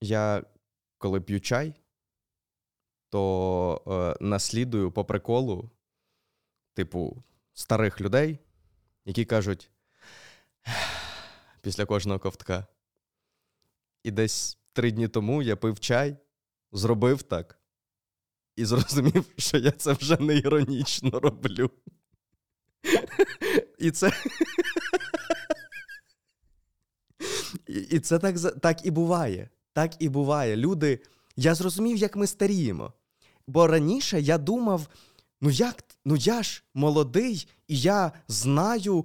Я коли п'ю чай, то е, наслідую по приколу, типу, старих людей, які кажуть після кожного ковтка. І десь три дні тому я пив чай, зробив так і зрозумів, що я це вже не іронічно роблю. І це. І це так так і буває. Так і буває. Люди. Я зрозумів, як ми старіємо. Бо раніше я думав: ну як, ну я ж молодий, і я знаю,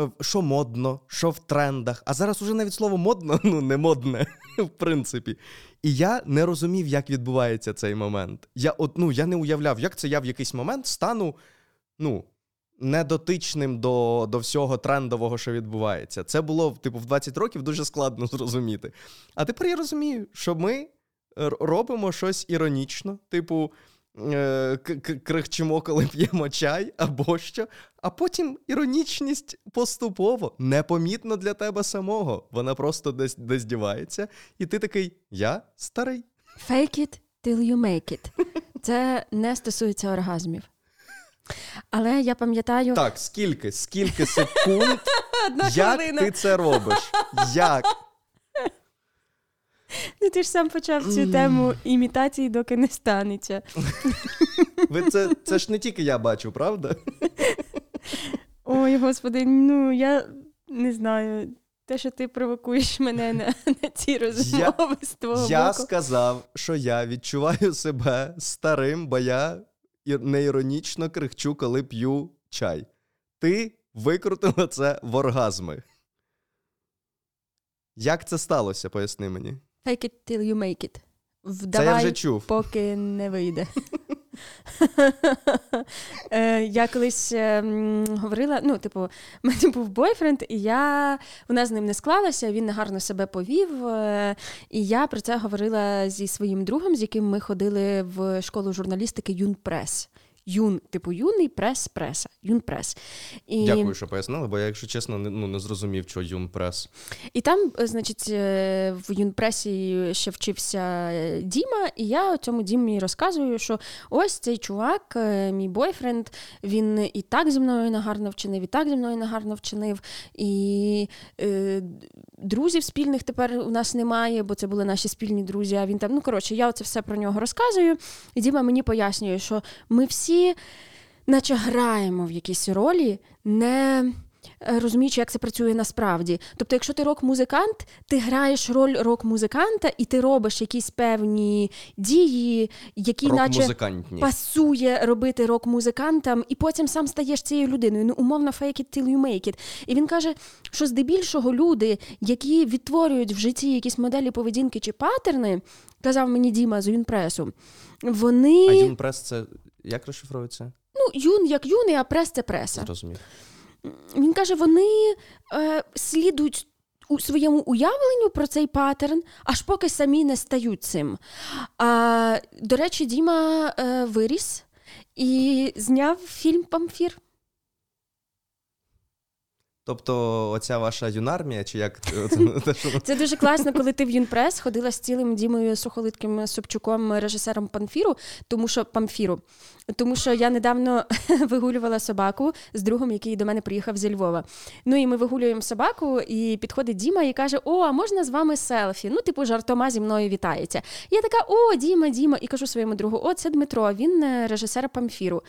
е, що модно, що в трендах. А зараз уже навіть слово модно, ну не модне, в принципі. І я не розумів, як відбувається цей момент. Я от, ну, я не уявляв, як це я в якийсь момент стану ну, недотичним до до всього трендового, що відбувається. Це було типу, в 20 років дуже складно зрозуміти. А тепер я розумію, що ми робимо щось іронічно, типу. Е, крихчимо, коли п'ємо чай або що, а потім іронічність поступово, непомітно для тебе самого. Вона просто десь десь дівається, і ти такий: я старий. Fake it till you make it. Це не стосується оргазмів. Але я пам'ятаю. Так, скільки, скільки секунд, як ти це робиш? Як? Ну, ти ж сам почав цю тему імітації, доки не станеться. Ви Це це ж не тільки я бачу, правда? Ой, господи, ну я не знаю. Те, що ти провокуєш мене на на ці розмови я, з твого Я боку. сказав, що я відчуваю себе старим, бо я неіронічно крихчу, коли п'ю чай. Ти викрутила це в оргазми. Як це сталося, поясни мені. Fake it till you make it. Вдавай, Це я вже чув. поки не вийде. Е, я колись ем, говорила: ну, типу, в мене був бойфренд, і я вона з ним не склалася, він негарно себе повів. Е, і я про це говорила зі своїм другом, з яким ми ходили в школу журналістики Юнпрес юн, типу юний прес, преса. Юнпрес. І... Дякую, що пояснили, бо я, якщо чесно, не ну, не зрозумів, що юнпрес. І там, е, значить, е, в юнпресі ще вчився е, Діма, і я цьому Дімі розказую, що ось цей чувак, мій бойфренд, він і так зі мною нагарно вчинив, і так зі мною нагарно вчинив. І е, друзів спільних тепер у нас немає, бо це були наші спільні друзі. А він там, ну коротше, я оце все про нього розказую. І Діма мені пояснює, що ми всі, наче граємо в якісь ролі, не Е, розуміючи, як це працює насправді. Тобто, якщо ти рок-музикант, ти граєш роль рок-музиканта і ти робиш якісь певні дії, які наче пасує робити рок-музикантам, і потім сам стаєш цією людиною. Ну, умовно, fake it till you make it. І він каже, що здебільшого люди, які відтворюють в житті якісь моделі поведінки чи патерни, казав мені Діма з Юнпресу, вони. А Юнпрес це як розшифровується? Ну, юн як юний, а прес це преса. Зрозумів. Він каже, вони е, слідують у своєму уявленню про цей паттерн, аж поки самі не стають цим. А, До речі, Діма е, виріс і зняв фільм Памфір. Тобто, оця ваша юнармія, чи як це дуже класно, коли ти в Юнпрес ходила з цілим Дімою Сухолитким Собчуком, режисером Памфіру, тому що Памфіру. Тому що я недавно вигулювала собаку з другом, який до мене приїхав зі Львова. Ну і ми вигулюємо собаку, і підходить Діма і каже: О, а можна з вами селфі? Ну, типу, жартома зі мною вітається. Я така: О, Діма, Діма, і кажу своєму другу: О, це Дмитро, він е, режисер Памфіру.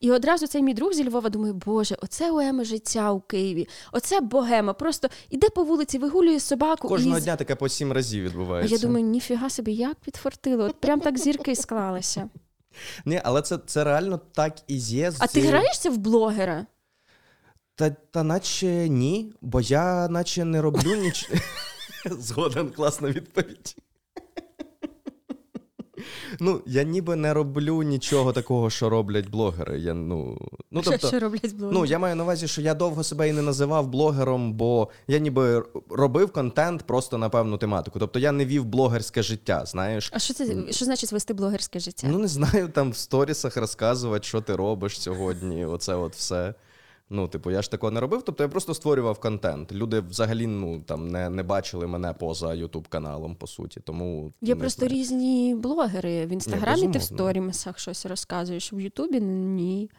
І одразу цей мій друг зі Львова думає, Боже, оце уема життя у Києві. Оце богема. Просто іде по вулиці, вигулює собаку. Кожного і... дня таке по сім разів відбувається. А я думаю, ніфіга собі, як підфортило. От прям так зірки склалися. Ні, але це це реально так і є. А ти граєшся в блогера? Та та наче ні, бо я наче не роблю нічого. Згоден класна відповідь. Ну, я ніби не роблю нічого такого, що роблять блогери. Я, ну, ну, тобто, Що роблять блогери? Ну, Я маю на увазі, що я довго себе і не називав блогером, бо я ніби робив контент просто на певну тематику. Тобто я не вів блогерське життя, знаєш. А що це що значить вести блогерське життя? Ну, не знаю, там в сторісах розказувати, що ти робиш сьогодні. Оце от все. Ну, типу, я ж такого не робив, тобто я просто створював контент. Люди взагалі ну, там, не не бачили мене поза Ютуб каналом, по суті. Тому Є просто знаю. різні блогери. В інстаграмі Ні, ти в сторімсах щось розказуєш, в Ютубі ні.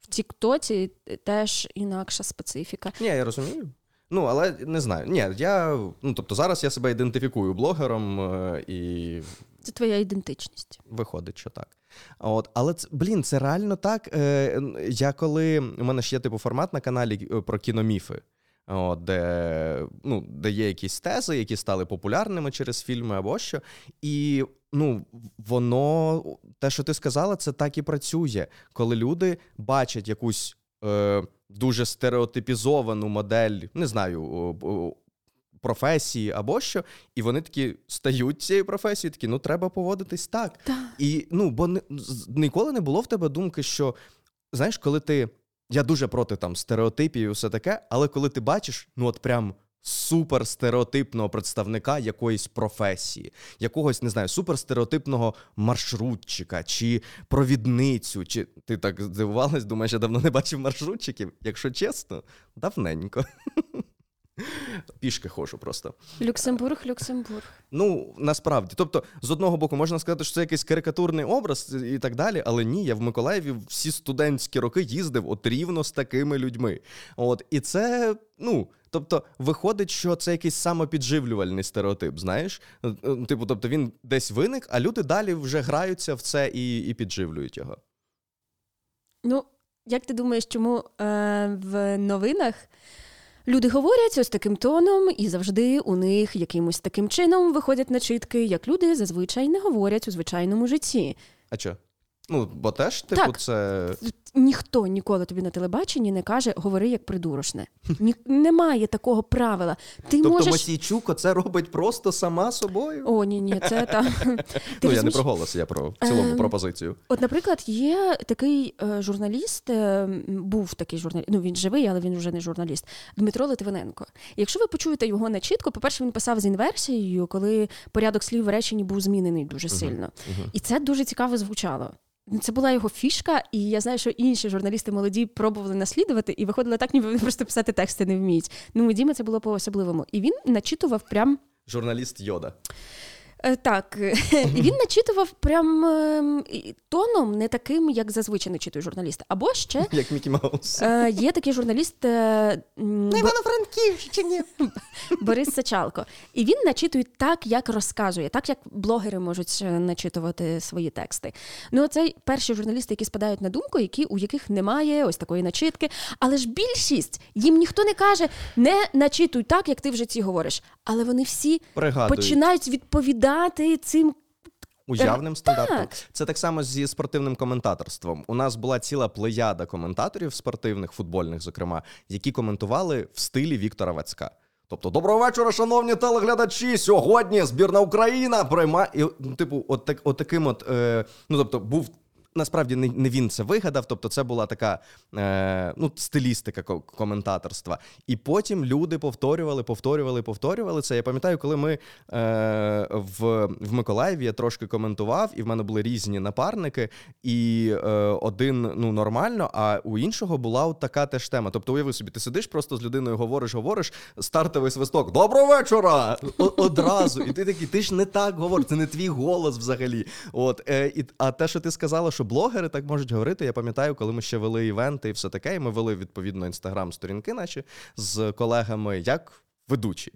В Тіктоці теж інакша специфіка. Ні, я розумію. Ну, але не знаю. Ні, я, ну, тобто зараз я себе ідентифікую блогером, е, і Це твоя ідентичність. Виходить, що так. От, але це, блін, це реально так. Е, я коли у мене ж є типу формат на каналі е, про кіноміфи, от, де, ну, де є якісь тези, які стали популярними через фільми або що. І ну, воно, те, що ти сказала, це так і працює, коли люди бачать якусь. Е, Дуже стереотипізовану модель, не знаю, професії або що, і вони такі стають цією професією, такі, ну треба поводитись так. Так. І ну, бо не, ніколи не було в тебе думки, що знаєш, коли ти. Я дуже проти там стереотипів і все таке, але коли ти бачиш, ну от прям супер стереотипного представника якоїсь професії, якогось, не знаю, суперстереотипного маршрутчика чи провідницю, чи ти так здивувалась, думаєш, я давно не бачив маршрутчиків. Якщо чесно, давненько. Пішки ходжу просто. Люксембург, Люксембург. Ну, насправді. Тобто, з одного боку, можна сказати, що це якийсь карикатурний образ і так далі, але ні, я в Миколаєві всі студентські роки їздив от рівно з такими людьми. От, і це, ну. Тобто, виходить, що це якийсь самопідживлювальний стереотип, знаєш? Е, е, Типу, тобто він десь виник, а люди далі вже граються в це і, і підживлюють його. Ну, як ти думаєш, чому е, в новинах люди говорять ось таким тоном, і завжди у них якимось таким чином виходять начитки, як люди зазвичай не говорять у звичайному житті. А що? Ну, бо теж, типу, Так. це. Ніхто ніколи тобі на телебаченні не каже говори як придурочне. Ні, немає такого правила. Ти Тобто можеш. Мосійчук це робить просто сама собою. О, ні, ні, це там. Ну, я не про голос, я про цілому Ем, пропозицію. От, наприклад, є такий е, журналіст, е, був такий журналіст, ну він живий, але він вже не журналіст. Дмитро Литвиненко. Якщо ви почуєте його начітко, по-перше, він писав з інверсією, коли порядок слів в реченні був змінений дуже сильно. І це дуже цікаво звучало. Це була його фішка, і я знаю, що інші журналісти молоді пробували наслідувати, і виходило так, ніби вони просто писати тексти не вміють. Ну, у Діми це було по-особливому. І він начитував прям Журналіст Йода. Е, Так, і він начитував прям ем, тоном не таким, як зазвичай начитує журналіст. Або ще Як Мікі Маус. е, є такий журналіст е, Івано-Франківщині. Борис Сачалко. І він начитує так, як розказує, так як блогери можуть е, начитувати свої тексти. Ну, це перші журналісти, які спадають на думку, які, у яких немає ось такої начитки. Але ж більшість їм ніхто не каже, не начитуй так, як ти в житті говориш. Але вони всі Пригадують. починають відповідати цим Уявним стандартом. так. Це так само зі спортивним коментаторством. У нас була ціла плеяда коментаторів спортивних, футбольних, зокрема, які коментували в стилі Віктора Вацька. Тобто, доброго вечора, шановні телеглядачі. Сьогодні збірна Україна приймає. І, ну, типу, от, так, от таким от. Е, ну, тобто, був. Насправді не, він це вигадав, тобто це була така е, ну, стилістика коментаторства. І потім люди повторювали, повторювали, повторювали це. Я пам'ятаю, коли ми е, в, в Миколаєві я трошки коментував, і в мене були різні напарники, і е, один ну нормально, а у іншого була от така теж тема. Тобто, уяви собі, ти сидиш просто з людиною, говориш, говориш, стартовий свисток. Доброго вечора! Одразу. І ти такий, ти ж не так говориш, це не твій голос взагалі. От, е, і, а те, що ти сказала, що блогери так можуть говорити, я пам'ятаю, коли ми ще вели івенти і все таке, і ми вели відповідно інстаграм-сторінки наші з колегами, як. Ведучі.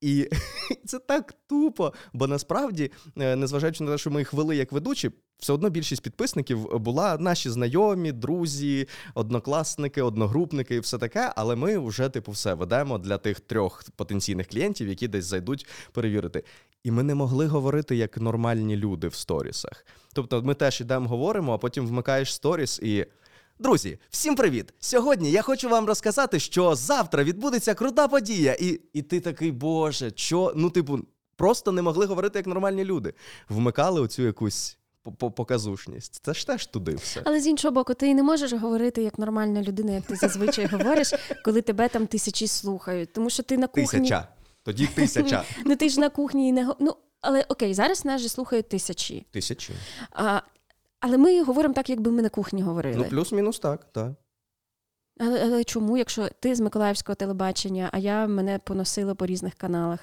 І це так тупо, бо насправді, е, незважаючи на те, що ми їх вели як ведучі, все одно більшість підписників була наші знайомі, друзі, однокласники, одногрупники і все таке. Але ми вже, типу, все ведемо для тих трьох потенційних клієнтів, які десь зайдуть перевірити. І ми не могли говорити як нормальні люди в сторісах. Тобто, ми теж ідемо, говоримо, а потім вмикаєш сторіс і. Друзі, всім привіт! Сьогодні я хочу вам розказати, що завтра відбудеться крута подія. І, і ти такий, боже, що? Ну, типу, просто не могли говорити як нормальні люди. Вмикали оцю якусь по- по- показушність. Це ж теж туди все. Але з іншого боку, ти не можеш говорити як нормальна людина, як ти зазвичай говориш, коли тебе там тисячі слухають. Тому що ти на кухні. Тисяча. Тоді тисяча. Ну ти ж на кухні і не ну, але окей, зараз нас же слухають тисячі. Тисячі. А, але ми говоримо так, якби ми на кухні говорили. Ну, плюс-мінус так, так. Але, але чому, якщо ти з Миколаївського телебачення, а я мене поносила по різних каналах?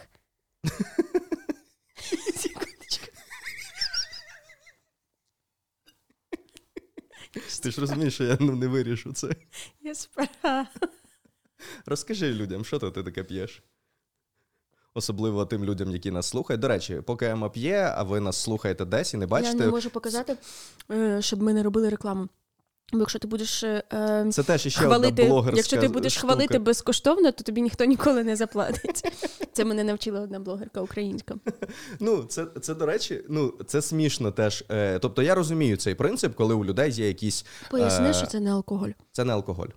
Ти ж розумієш, що я ну, не вирішу це. Я спра. Розкажи людям, що то ти таке п'єш? Особливо тим людям, які нас слухають. До речі, поки Ема п'є, а ви нас слухаєте десь і не бачите. Я не можу показати, е, щоб ми не робили рекламу. Бо якщо ти будеш е, Це теж ще хвалити, одна якщо ти будеш штука. хвалити безкоштовно, то тобі ніхто ніколи не заплатить. Це мене навчила одна блогерка українська. Ну, це, це до речі, ну це смішно теж. Е, тобто я розумію цей принцип, коли у людей є якісь. Поясни, Е, що це не алкоголь. Це не алкоголь.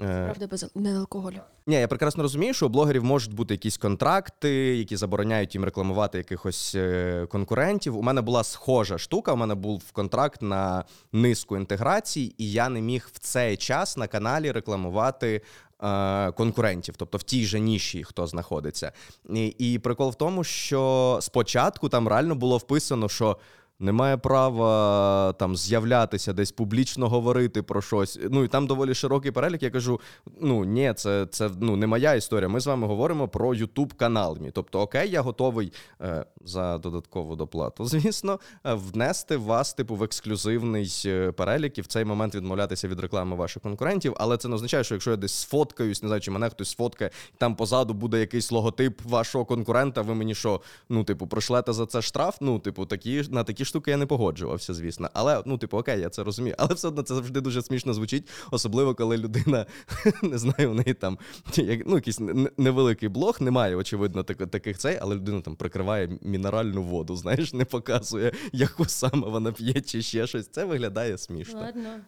Е, Правда, без не алкоголю. Ні, я прекрасно розумію, що у блогерів можуть бути якісь контракти, які забороняють їм рекламувати якихось е, конкурентів. У мене була схожа штука. У мене був контракт на низку інтеграцій, і я не міг в цей час на каналі рекламувати. е, Конкурентів, тобто в тій же ніші, хто знаходиться. І, і прикол в тому, що спочатку там реально було вписано, що немає права там з'являтися, десь публічно говорити про щось. Ну і там доволі широкий перелік. Я кажу: ну ні, це, це ну, не моя історія. Ми з вами говоримо про Ютуб канал мій. Тобто, окей, я готовий е, за додаткову доплату, звісно, е, внести вас, типу, в ексклюзивний е, перелік і в цей момент відмовлятися від реклами ваших конкурентів. Але це не означає, що якщо я десь сфоткаюсь, не знаю, чи мене хтось сфоткає, там позаду буде якийсь логотип вашого конкурента. Ви мені що, ну, типу, прошлете за це штраф? Ну, типу, такі на такі штуки я не погоджувався, звісно. Але ну, типу, окей, я це розумію. Але все одно це завжди дуже смішно звучить, особливо коли людина не знаю, у неї там як, ну, якийсь невеликий блог, немає, очевидно, так, таких цей, але людина там прикриває мінеральну воду, знаєш, не показує, яку саме вона п'є, чи ще щось. Це виглядає смішно. Ладно.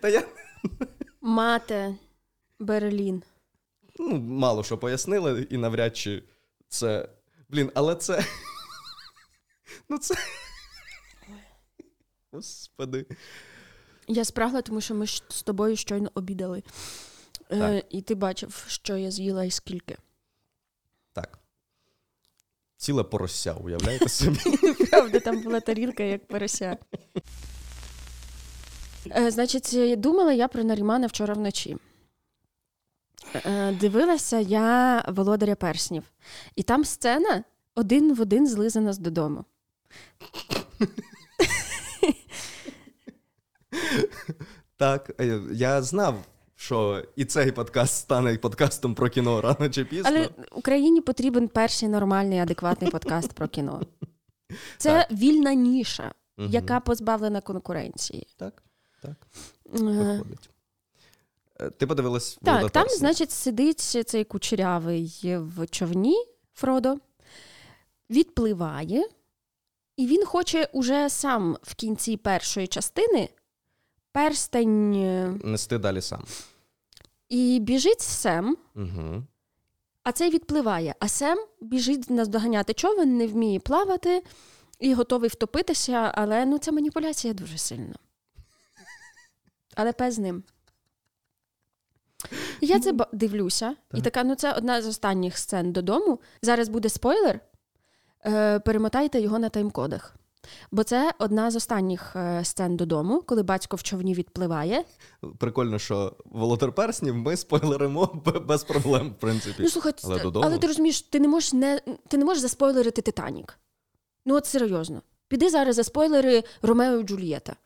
Та я Мате Берлін. ну, мало що пояснили, і навряд чи це. Блін, але це. Ну, це. Господи. Я спрагла, тому що ми з тобою щойно обідали. Е, і ти бачив, що я з'їла і скільки. Так. Ціле порося, уявляєте собі? Правда, там була тарілка, як порося. Е, значить, думала я про Нарімана вчора вночі. Е, дивилася я володаря перснів. І там сцена один в один злизана з додому. Так, е, я знав, що і цей подкаст стане подкастом про кіно рано чи пізно. Але Україні потрібен перший нормальний, адекватний подкаст про кіно. Це вільна ніша, Мгм. яка позбавлена конкуренції. Так, так, Е, виходить. Е, Ти подивилась Так, «Володар там, перснів»? значить, сидить цей кучерявий в човні Фродо, відпливає, і він хоче уже сам в кінці першої частини перстень е, Нести далі сам. і біжить Сем, Угу. а цей відпливає. А Сем біжить наздоганяти човен, не вміє плавати і готовий втопитися, але ну, це маніпуляція дуже сильна. Але пес з ним. Я це дивлюся, і така, ну це одна з останніх сцен додому. Зараз буде спойлер. Е, перемотайте його на таймкодах. Бо це одна з останніх е, сцен додому, коли батько в човні відпливає. Прикольно, що володар перснів ми спойлеримо без проблем, в принципі. Ну, слухай, Але але, ти розумієш, ти не можеш не ти не можеш заспойлерити Титанік. Ну, от серйозно. Піди зараз за спойлери Ромео і Джульєта.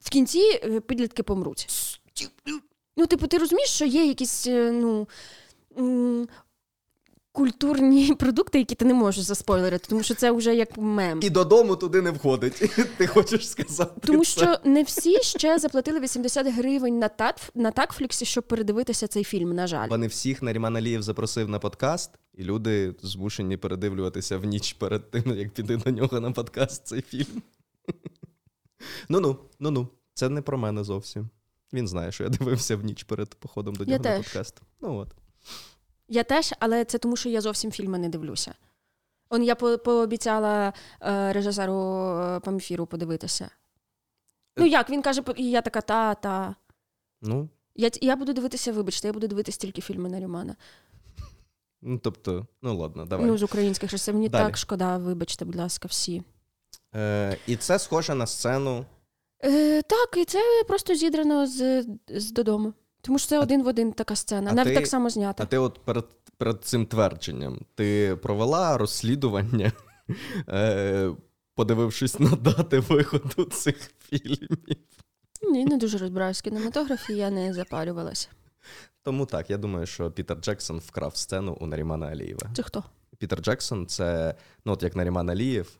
В кінці е, підлітки помруть. Ну, типу, ти розумієш, що є якісь ну, культурні продукти, які ти не можеш заспойлерити, тому що це вже як мем. І додому туди не входить. Ти хочеш сказати. Тому це? що не всі ще заплатили 80 гривень на, тат, на такфліксі, щоб передивитися цей фільм, на жаль. Вони всіх Наріман Алієв запросив на подкаст, і люди змушені передивлюватися в ніч перед тим, як піти до нього на подкаст цей фільм. Ну-ну, ну-ну, це не про мене зовсім. Він знає, що я дивився в ніч перед походом до Я нього на теж. подкаст. Ну от. Я теж, але це тому, що я зовсім фільми не дивлюся. Он я по- пообіцяла е, режисеру е, Памфіру подивитися. Ну як, він каже, і я така, та, та. Ну, Я, т- я буду дивитися, вибачте, я буду дивитися тільки фільми Нарімана. ну, тобто, ну ладно, давай. Ну, з українських режисерів. Мені Далі. так шкода, вибачте, будь ласка, всі. Е, і це схоже на сцену. Е, так, і це просто зідрано з, з додому. Тому що це один в один така сцена, навіть ти- так само знята. А ти от перед, перед цим твердженням ти провела розслідування, е, подивившись на дати виходу цих фільмів. Ні, не дуже розбираюсь кінематографії, я не запарювалася. Тому так, я думаю, що Пітер Джексон вкрав сцену у Нарімана Алієва. Це хто? Пітер Джексон це, ну от як Наріман Алієв,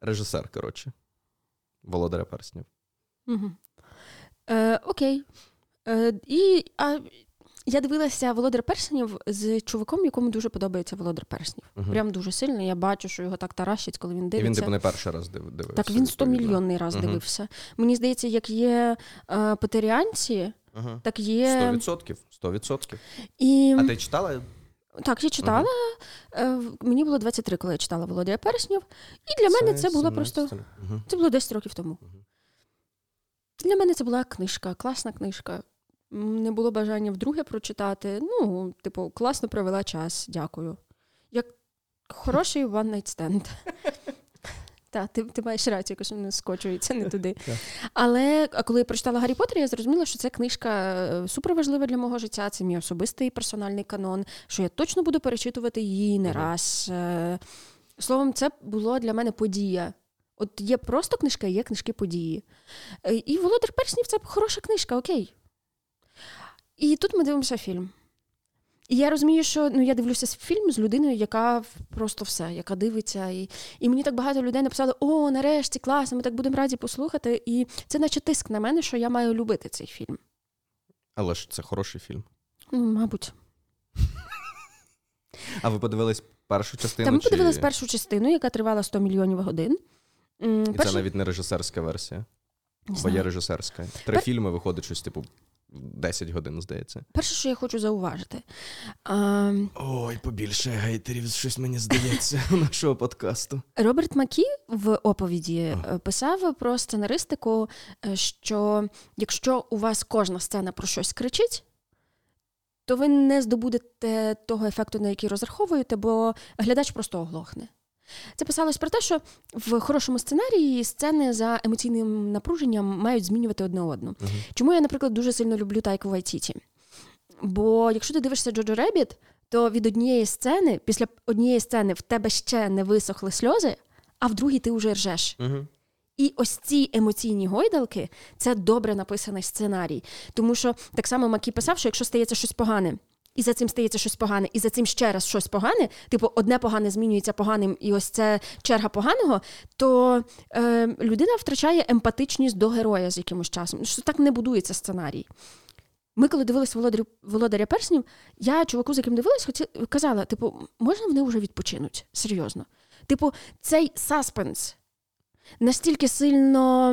режисер, коротше, Володаря перснів. Угу. Е, окей. Е, і а, я дивилася Володар Перснів з чуваком, якому дуже подобається Володар Перснів. Мгм. Прям дуже сильно. Я бачу, що його так таращить, коли він І він типу не перший раз див- дивився. Так, він 100 мільйонний раз Мгм. дивився. Мені здається, як є е, петеріанці, Ага. так є. 100%. 100%. І... А ти читала? Так, я читала. В- Мені було 23, коли я читала Володя Перснів. І для мене це було просто. Угу. Це було 10 років тому. Мгм. Для мене це була книжка, класна книжка. Не було бажання вдруге прочитати. Ну, типу, класно провела час, дякую. Як хороший one night stand. Так, ти, ти маєш рацію, якось не скочується не туди. Але коли я прочитала Гаррі Поттер, я зрозуміла, що це книжка е, суперважлива для мого життя. Це мій особистий персональний канон, що я точно буду перечитувати її не раз. Е, Словом, це було для мене подія. От є просто книжка, є книжки події. Е, І Володар Перснів це хороша книжка, окей. І тут ми дивимося фільм. І я розумію, що ну, я дивлюся фільм з людиною, яка просто все, яка дивиться. І, і мені так багато людей написали: О, нарешті, класно, ми так будемо раді послухати. І це наче тиск на мене, що я маю любити цей фільм. Але ж це хороший фільм. Ну, мабуть. А ви подивились першу частину? Та ми чи- подивилися першу частину, яка тривала 100 мільйонів годин. І це навіть не режисерська версія, бо є режисерська. Три Пер- фільми виходить щось, типу, 10 годин, здається. Перше, що я хочу зауважити. А, Ой, побільше гейтерів, щось мені здається, у нашого подкасту. Роберт Макі в оповіді е, писав про сценаристику, е, що якщо у вас кожна сцена про щось кричить, то ви не здобудете того ефекту, на який розраховуєте, бо глядач просто оглохне. Це писалось про те, що в хорошому сценарії сцени за емоційним напруженням мають змінювати одне одну. Мгм. Чому я, наприклад, дуже сильно люблю Тайку Вайтіті? Бо якщо ти дивишся Джоджо Ребіт, то від однієї сцени, після однієї сцени в тебе ще не висохли сльози, а в другій ти вже ржеш. Угу. І ось ці емоційні гойдалки це добре написаний сценарій. Тому що так само Макі писав, що якщо стається щось погане, і за цим стається щось погане, і за цим ще раз щось погане, типу одне погане змінюється поганим, і ось це черга поганого, то е, людина втрачає емпатичність до героя з якимось часом. Що так не будується сценарій. Ми, коли дивилися володарю, володаря перснів, я чуваку, з яким дивилась, хоті, казала: типу, можна вони вже відпочинуть? Серйозно. Типу, цей саспенс настільки сильно.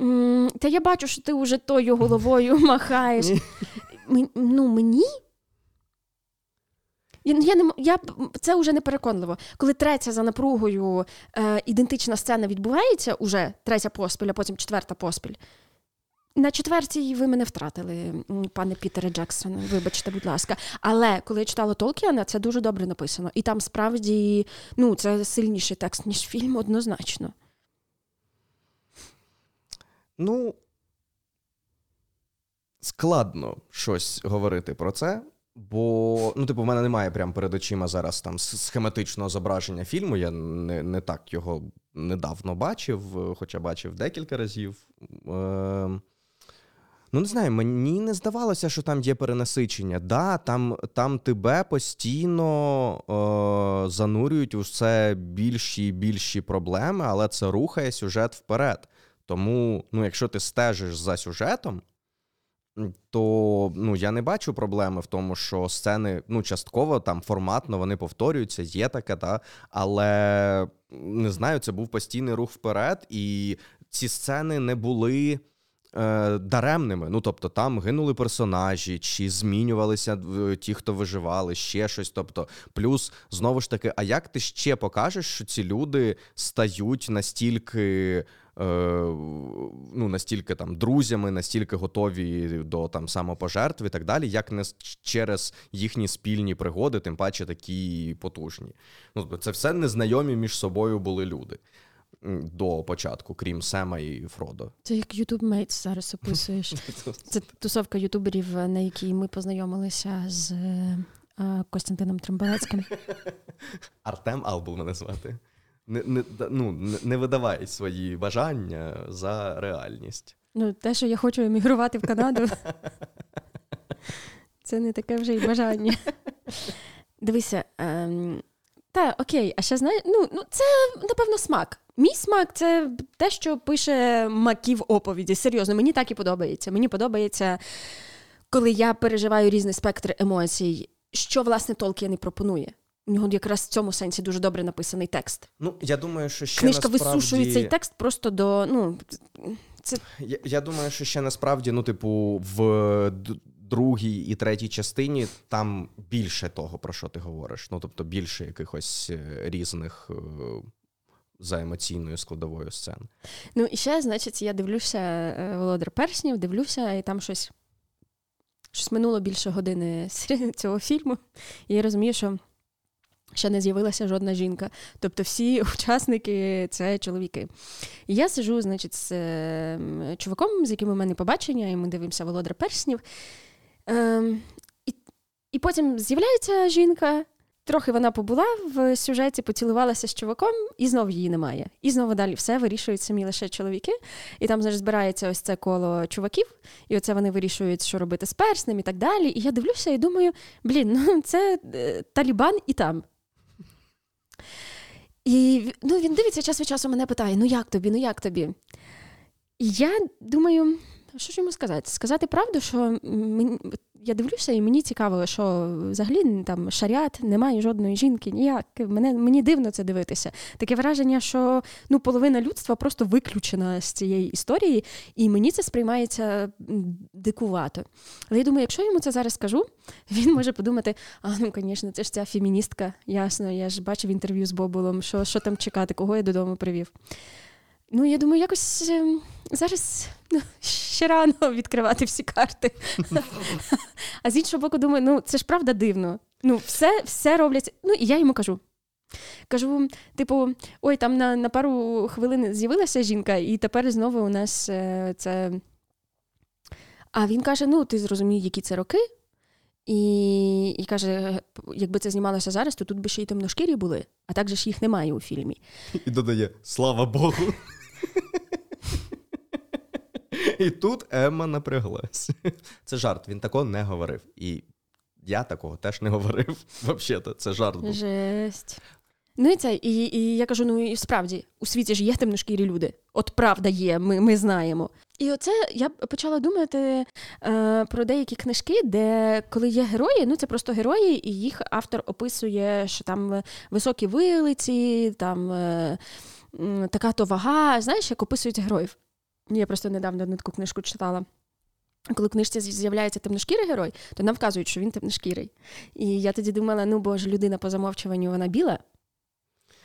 м, Та я бачу, що ти вже тою головою махаєш. Ні. Ну, мені. Я, не, я, це вже не переконливо. Коли третя за напругою е, ідентична сцена відбувається, уже третя поспіль, а потім четверта поспіль. На четвертій ви мене втратили, пане Пітере Джексон. Вибачте, будь ласка. Але коли я читала Толкіана, це дуже добре написано. І там справді ну, це сильніший текст, ніж фільм, однозначно. Ну, складно щось говорити про це, бо, ну, типу, в мене немає прямо перед очима зараз там схематичного зображення фільму. Я не, не так його недавно бачив, хоча бачив декілька разів. Е, Ну, не знаю, мені не здавалося, що там є перенасичення. Да, там, там тебе постійно е, занурюють у все більші і більші проблеми, але це рухає сюжет вперед. Тому, ну, якщо ти стежиш за сюжетом, то ну, я не бачу проблеми в тому, що сцени ну, частково там форматно вони повторюються, є таке, та, але не знаю, це був постійний рух вперед, і ці сцени не були. е, Даремними, ну тобто там гинули персонажі, чи змінювалися е, ті, хто виживали, ще щось. Тобто, плюс знову ж таки, а як ти ще покажеш, що ці люди стають настільки ну, настільки там друзями, настільки готові до там самопожертв і так далі, як не через їхні спільні пригоди, тим паче такі потужні. Ну, тобто це все незнайомі між собою були люди. до початку, крім Сема і Фродо. Це як YouTube Mates зараз описуєш. Це тусовка ютуберів, на якій ми познайомилися з Костянтином Трембалецьким. Артем Албул мене звати. Не не, ну, не видавай свої бажання за реальність. Ну, те, що я хочу емігрувати в Канаду, це не таке вже й бажання. Дивися, ем, та окей, а ще знаєш, ну, ну це напевно смак. Мій смак це те, що пише Маків оповіді. Серйозно, мені так і подобається. Мені подобається, коли я переживаю різний спектр емоцій, що власне Толкін і пропонує. У нього якраз в цьому сенсі дуже добре написаний текст. Ну, я думаю, що ще Книжка насправді... висушує цей текст просто до. ну, це... Я я думаю, що ще насправді, ну, типу, в другій і третій частині там більше того, про що ти говориш. Ну, тобто, більше якихось е, різних. Е, за емоційною складовою сцен. Ну, і ще, значить, я дивлюся е, Володар Перснів, дивлюся, і там щось щось минуло більше години цього фільму. І я розумію, що ще не з'явилася жодна жінка. Тобто всі учасники це чоловіки. І я сижу, значить, з е, чуваком, з яким у мене побачення, і ми дивимося Володар Перснів. Е, і, і потім з'являється жінка. Трохи вона побула в сюжеті, поцілувалася з чуваком, і знову її немає. І знову далі все вирішують самі лише чоловіки. І там зараз збирається ось це коло чуваків, і оце вони вирішують, що робити з перснем і так далі. І я дивлюся і думаю: блін, ну це е, Талібан і там. І ну, він дивиться час від часу мене питає: ну як тобі, ну як тобі? Я думаю, що ж йому сказати? Сказати правду, що мені, я дивлюся, і мені цікаво, що взагалі там шаріат немає жодної жінки, ніяк. Мене, Мені дивно це дивитися. Таке враження, що ну, половина людства просто виключена з цієї історії, і мені це сприймається дикувато. Але я думаю, якщо йому це зараз скажу, він може подумати: а ну, звісно, це ж ця феміністка, ясно, я ж бачив інтерв'ю з Бобулом, що, що там чекати, кого я додому привів. Ну, я думаю, якось ем, зараз ну, ще рано відкривати всі карти. А з іншого боку, думаю, ну це ж правда дивно. Ну, все все роблять. Ну, і я йому кажу. Кажу, типу, ой, там на на пару хвилин з'явилася жінка, і тепер знову у нас е, це. А він каже: ну, ти зрозумій, які це роки. І і каже: якби це знімалося зараз, то тут би ще й темношкірі були, а так же ж їх немає у фільмі. І додає: Слава Богу. І тут Емма напряглась. Це жарт, він такого не говорив. І я такого теж не говорив. Взагалі, це жарт був. Жесть. Ну і це, і і я кажу: ну і справді, у світі ж є темношкірі люди. От правда є, ми ми знаємо. І оце я почала думати е, про деякі книжки, де коли є герої, ну це просто герої, і їх автор описує, що там високі вилиці, там е, така то вага. Знаєш, як описують героїв. Я просто недавно одну таку книжку читала. Коли в книжці з'являється темношкірий герой, то нам вказують, що він темношкірий. І я тоді думала: ну бо ж людина по замовчуванню вона біла,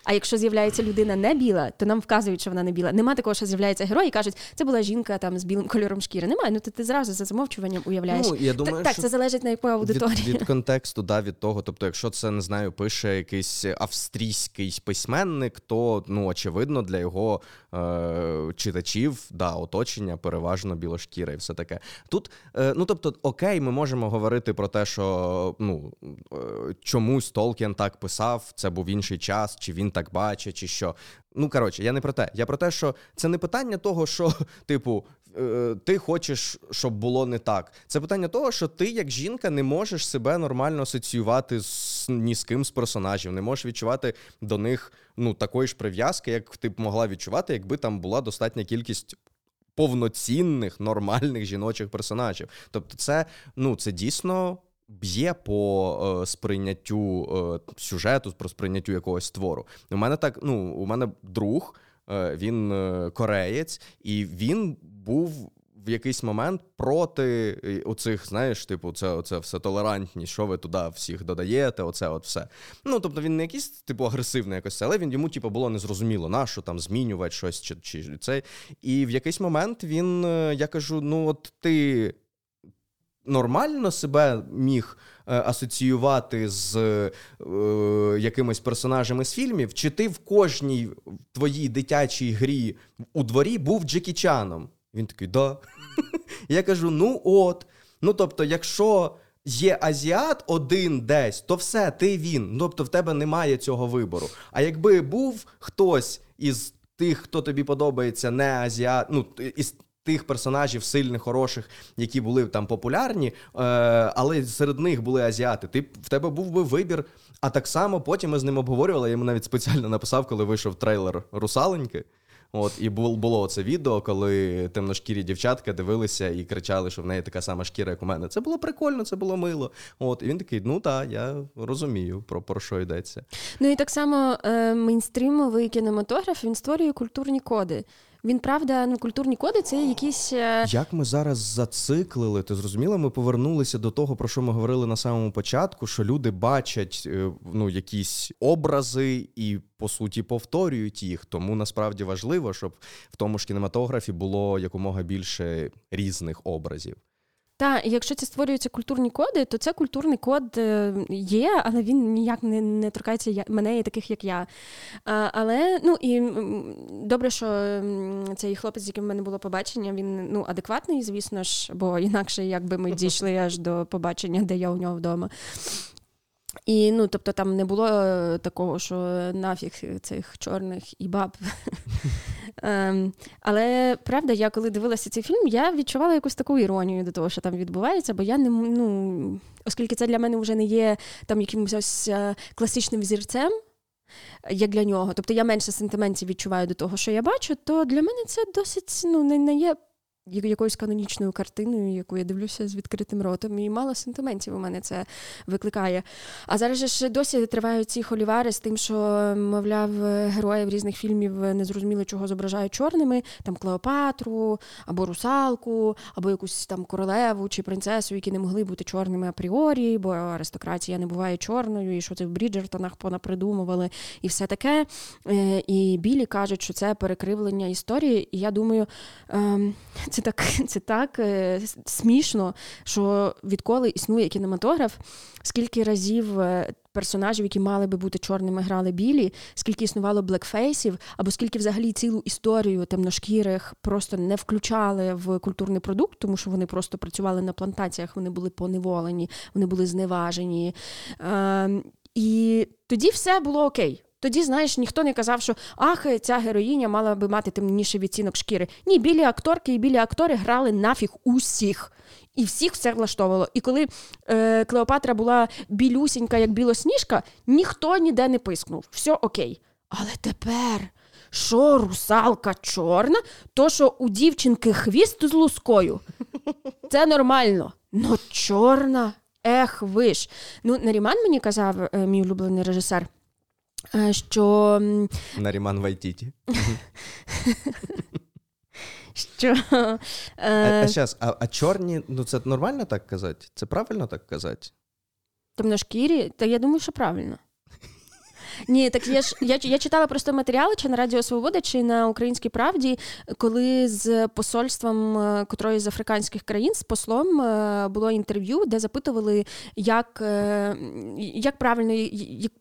а якщо з'являється людина не біла, то нам вказують, що вона не біла. Нема такого, що з'являється герой і кажуть, це була жінка там з білим кольором шкіри. Немає. Ну ти, ти зразу за замовчуванням уявляєш. Ну, я думаю, так, що це залежить на яку аудиторії. Від, від контексту, да, від того. Тобто, якщо це не знаю, пише якийсь австрійський письменник, то ну очевидно для його е, читачів да, оточення переважно білошкіре і все таке. Тут, е, ну тобто, окей, ми можемо говорити про те, що ну е, чомусь Толкін так писав, це був інший час, чи він так бачить, чи що. Ну коротше, я не про те. Я про те, що це не питання того, що, типу, е, ти хочеш, щоб було не так. Це питання того, що ти, як жінка, не можеш себе нормально асоціювати з ні з ким з персонажів, не можеш відчувати до них ну такої ж прив'язки, як ти б могла відчувати, якби там була достатня кількість. Повноцінних нормальних жіночих персонажів, тобто, це ну це дійсно б'є по е, сприйняттю е, сюжету, про сприйняттю якогось твору. У мене так, ну, у мене друг, е, він е, кореєць, і він був. В якийсь момент проти е, оцих, знаєш, типу, це оце все толерантність, що ви туди всіх додаєте, оце от все. Ну, тобто він не якийсь, типу, агресивний якось, але він йому, типу, було незрозуміло, на що там змінювати щось чи чи це. І в якийсь момент він, е, я кажу: ну, от ти нормально себе міг е, асоціювати з е, якимись персонажами з фільмів, чи ти в кожній твоїй дитячій грі у дворі був Джекі Чаном? Він такий, да. Я кажу: ну от. Ну тобто, якщо є азіат один десь, то все, ти він. Ну, тобто в тебе немає цього вибору. А якби був хтось із тих, хто тобі подобається, не азіат, ну із тих персонажів сильних, хороших, які були там популярні, е, але серед них були азіати. Ти в тебе був би вибір. А так само потім ми з ним обговорювали. Я йому навіть спеціально написав, коли вийшов трейлер Русаленьки. От і було було це відео, коли темношкірі дівчатка дивилися і кричали, що в неї така сама шкіра, як у мене. Це було прикольно, це було мило. От і він такий: ну так, я розумію про про що йдеться. Ну і так само е, мейнстрімовий кінематограф він створює культурні коди. Він правда, ну культурні коди це якісь. Е, Як ми зараз зациклили, ти зрозуміла? Ми повернулися до того, про що ми говорили на самому початку: що люди бачать е, ну, якісь образи і по суті повторюють їх. Тому насправді важливо, щоб в тому ж кінематографі було якомога більше різних образів. Так, якщо це створюються культурні коди, то це культурний код е, є, але він ніяк не не торкається мене і таких, як я. А, Але ну і добре, що цей хлопець, з яким в мене було побачення, він ну адекватний, звісно ж, бо інакше якби ми дійшли аж до побачення, де я у нього вдома. І ну, тобто там не було е, такого, що нафіг цих чорних і баб. Ем, але правда, я коли дивилася цей фільм, я відчувала якусь таку іронію до того, що там відбувається, бо я не ну, оскільки це для мене вже не є там якимось ось е, класичним зірцем. Як для нього, тобто я менше сентиментів відчуваю до того, що я бачу, то для мене це досить ну, не, не є якоюсь канонічною картиною, яку я дивлюся з відкритим ротом, і мало сентиментів у мене це викликає. А зараз же ж досі тривають ці холівари з тим, що, мовляв, героїв різних фільмів не зрозуміли, чого зображають чорними, там Клеопатру, або русалку, або якусь там королеву чи принцесу, які не могли бути чорними апріорі, бо аристократія не буває чорною, і що це в Бріджертонах понапридумували, і все таке. Е, і білі кажуть, що це перекривлення історії. І я думаю. Ем, це так це так е, смішно, що відколи існує кінематограф, скільки разів е, персонажів, які мали би бути чорними, грали білі, скільки існувало блекфейсів, або скільки взагалі цілу історію темношкірих просто не включали в культурний продукт, тому що вони просто працювали на плантаціях, вони були поневолені, вони були зневажені. Е, і тоді все було окей. Тоді, знаєш, ніхто не казав, що ах, ця героїня мала би мати темніший відцінок шкіри. Ні, білі акторки і білі актори грали нафіг усіх. І всіх все влаштовувало. І коли е, Клеопатра була білюсінька, як білосніжка, ніхто ніде не пискнув. Все окей. Але тепер, що русалка чорна, то що у дівчинки хвіст з лускою. Це нормально. Ну, чорна, ех, виш. Ну, Наріман мені казав, е, мій улюблений режисер. Е, що... Наріман Вайтіті. Що... А а, щас, а, а чорні, ну це нормально так казати? Це правильно так казати? Темношкірі? Та я думаю, що правильно. Ні, так я ж я я читала просто матеріали чи на Радіо Свобода, чи на Українській правді, коли з посольством е, котрої з африканських країн з послом е, було інтерв'ю, де запитували, як е, як правильно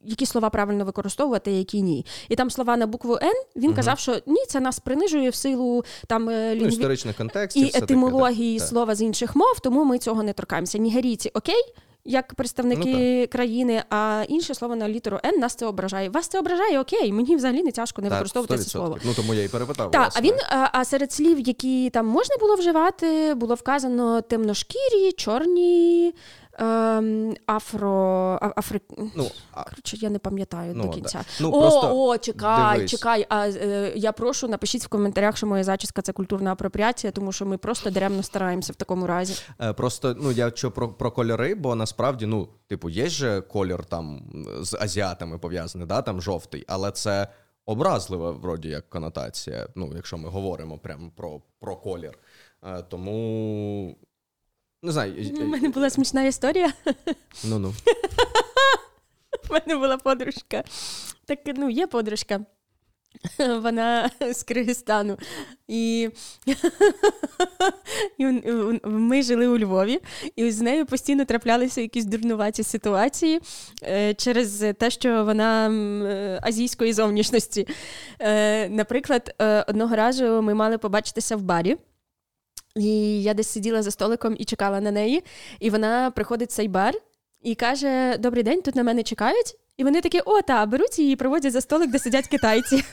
які слова правильно використовувати, які ні. І там слова на букву Н він угу. казав, що ні, це нас принижує в силу там ну, історичних контекстів і етимології таке, слова з інших мов, тому ми цього не торкаємося. Нігерійці окей як представники ну, країни, а інше слово на літеру Н нас це ображає. Вас це ображає, окей, мені взагалі не тяжко не так, використовувати 100%. це слово. Ну тому я і перепитав. Так, а він а, а серед слів, які там можна було вживати, було вказано темношкірі, чорні. Ем, афро. Афри... Ну, Коротше, я не пам'ятаю ну, до кінця. Да. Ну, О, о, чекай, дивись. чекай. А е, я прошу, напишіть в коментарях, що моя зачіска це культурна апропріація, тому що ми просто даремно стараємося в такому разі. Е, просто ну я що про про кольори, бо насправді, ну, типу, є же колір там з азіатами пов'язаний, да, там жовтий, але це образлива, вроді як конотація. Ну, якщо ми говоримо прямо про, про колір. Е, тому. Не знаю. У мене була смішна історія. Вона з Киргизстану. І і ми жили у Львові, і з нею постійно траплялися якісь дурнуваті ситуації е, через те, що вона е, азійської зовнішності. Е, наприклад, одного разу ми мали побачитися в барі. І я десь сиділа за столиком і чекала на неї, і вона приходить в цей бар і каже: Добрий день, тут на мене чекають. І вони такі, о, та, беруть її і проводять за столик, де сидять китайці.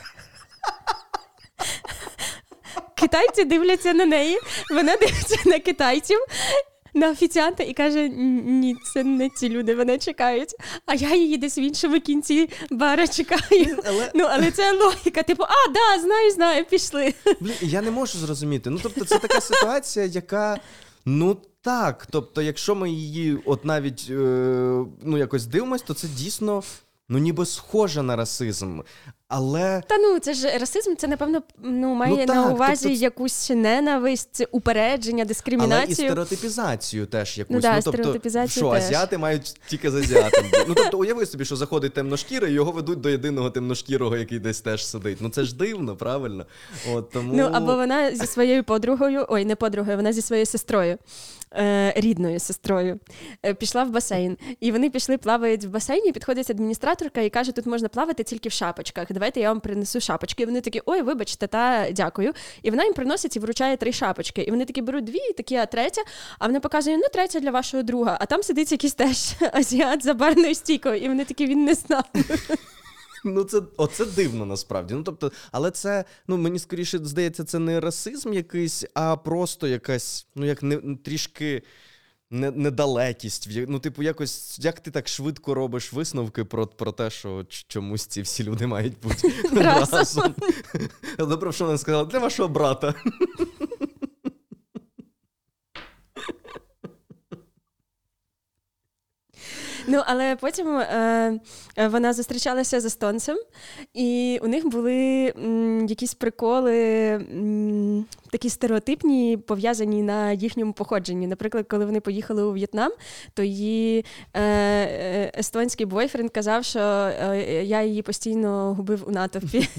Китайці дивляться на неї, вона дивиться на китайців, на офіціанта і каже: Ні, це не ці люди, вони чекають. А я її десь в іншому кінці бара чекаю. Але... Ну, але це логіка. Типу, а, да, знаю, знаю, пішли. Блін, Я не можу зрозуміти. Ну, тобто, це така ситуація, яка. Ну так, тобто, якщо ми її от навіть е, ну якось дивимось, то це дійсно ну ніби схоже на расизм. Але та ну це ж расизм, це напевно ну має ну, так, на увазі тобто... якусь ненависть, упередження, дискримінацію. Але і стереотипізацію теж якусь. Ну, да, ну, тобто, що теж. азіати мають тільки з азіатом. Ну тобто, уяви собі, що заходить темношкірий, і його ведуть до єдиного темношкірого, який десь теж сидить. Ну це ж дивно, правильно? От тому ну або вона зі своєю подругою, ой, не подругою, вона зі своєю сестрою. Е, рідною сестрою е, пішла в басейн, і вони пішли, плавають в басейні. Підходить адміністраторка і каже: тут можна плавати тільки в шапочках давайте я вам принесу шапочки. І вони такі, ой, вибачте, та дякую. І вона їм приносить і вручає три шапочки. І вони такі беруть дві, і такі, а третя. А вона показує, ну, третя для вашого друга. А там сидить якийсь теж азіат за барною стійкою, і вони такі, він не знав. Ну, це оце дивно насправді. Ну, тобто, але це, ну мені скоріше здається, це не расизм якийсь, а просто якась, ну як не трішки недалекість. Ну, типу, якось як ти так швидко робиш висновки про про те, що чомусь ці всі люди мають бути разом. Добре, що вона сказала для вашого брата. Ну, але потім е, е, вона зустрічалася з естонцем, і у них були м, якісь приколи м, такі стереотипні, пов'язані на їхньому походженні. Наприклад, коли вони поїхали у В'єтнам, то її е, е естонський бойфренд казав, що е, я її постійно губив у натовпі.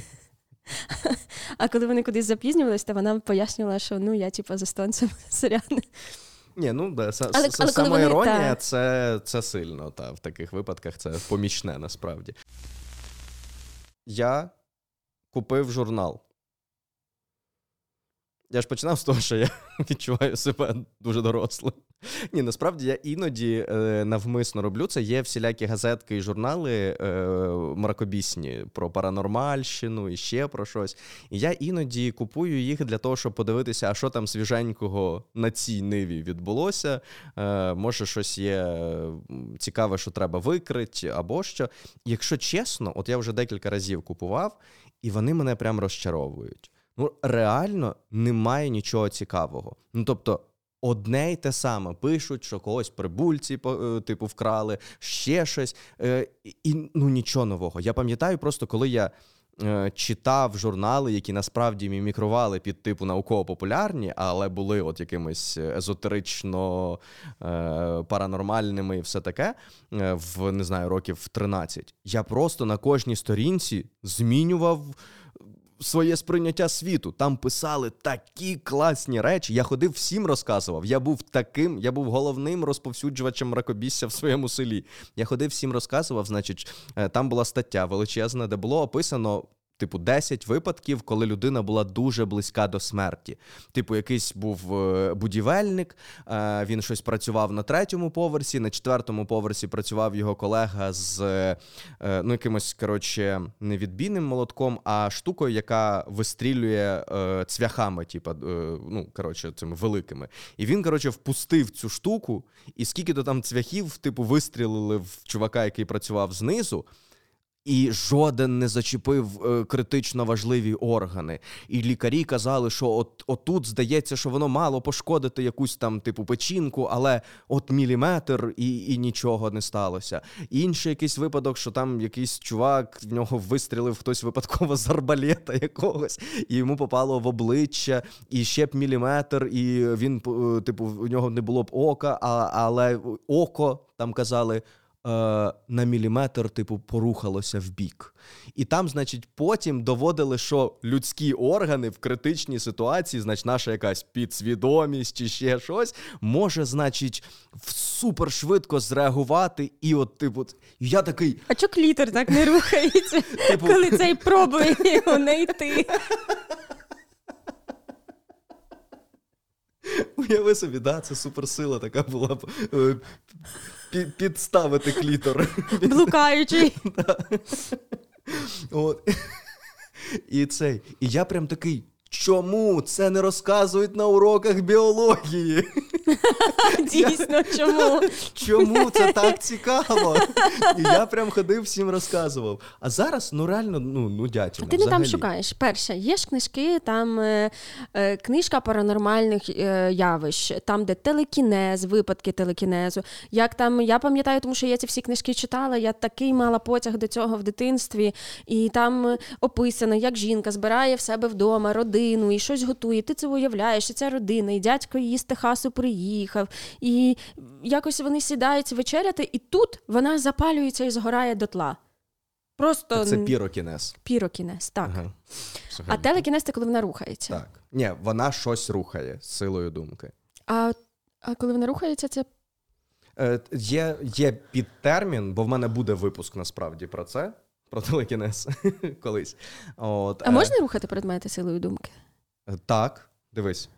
А коли вони кудись запізнювалися, то вона пояснювала, що ну я типу, з естонцем сорян. Ні, ну да, с- але, але самоіронія вони, це це сильно. Та, В таких випадках це помічне насправді. Я купив журнал. Я ж починав з того, що я відчуваю себе дуже дорослим. Ні, насправді я іноді е, навмисно роблю це. Є всілякі газетки і журнали е, мракобісні про паранормальщину і ще про щось. І я іноді купую їх для того, щоб подивитися, а що там свіженького на цій ниві відбулося. Е, Може, щось є цікаве, що треба викрити, або що. Якщо чесно, от я вже декілька разів купував, і вони мене прям розчаровують. Ну, реально немає нічого цікавого. Ну тобто. Одне й те саме пишуть, що когось прибульці е, типу вкрали, ще щось, е, і ну нічого нового. Я пам'ятаю, просто коли я е, читав журнали, які насправді мімікрували під типу науково-популярні, але були от якимись езотерично паранормальними і все таке в не знаю років 13. Я просто на кожній сторінці змінював своє сприйняття світу. Там писали такі класні речі. Я ходив всім розказував. Я був таким, я був головним розповсюджувачем мракобісся в своєму селі. Я ходив всім розказував. Значить, е, там була стаття величезна, де було описано типу, 10 випадків, коли людина була дуже близька до смерті. Типу, якийсь був е, будівельник, е, він щось працював на третьому поверсі, на четвертому поверсі працював його колега з е, ну, якимось, коротше, не відбійним молотком, а штукою, яка вистрілює цвяхами, типу, ну, коротше, цими великими. І він, коротше, впустив цю штуку, і скільки то там цвяхів, типу, вистрілили в чувака, який працював знизу. І жоден не зачепив е, критично важливі органи. І лікарі казали, що от отут здається, що воно мало пошкодити якусь там типу печінку, але от міліметр і і нічого не сталося. Інший якийсь випадок, що там якийсь чувак в нього вистрілив хтось випадково з арбалета якогось, і йому попало в обличчя, і ще б міліметр, і він, е, типу, у нього не було б ока, а, але око там казали на міліметр, типу, порухалося в бік. І там, значить, потім доводили, що людські органи в критичній ситуації, значить, наша якась підсвідомість чи ще щось, може, значить, супершвидко зреагувати. І от, типу, я такий. А чо клітер так не рухається, типу... коли цей пробує його не йти? Уяви собі, да, це суперсила така була б під, підставити клітор. Блукаючий. От. І цей. І я прям такий. Чому це не розказують на уроках біології? Дійсно, чому? Чому це так цікаво? І я прям ходив всім розказував. А зараз, ну реально, ну ну дятіна. Ти не там шукаєш. Перше, є ж книжки, там е, е, книжка паранормальних е, явищ, там, де телекінез, випадки телекінезу. Як там, Я пам'ятаю, тому що я ці всі книжки читала, я такий мала потяг до цього в дитинстві, і там описано, як жінка збирає в себе вдома родину і щось готує. Ти це уявляєш, і ця родина, і дядько її з Техасу приїхав, і якось вони сідають вечеряти, і тут вона запалюється і згорає дотла. Просто Це пірокінез. Пірокінез, так. Ага. А телекінез це коли вона рухається. Так. Ні, вона щось рухає з силою думки. А а коли вона рухається, це. Е, Є є підтермін, бо в мене буде випуск насправді про це, про телекінез колись. От, А е... можна рухати предмети силою думки? Е, так, дивись.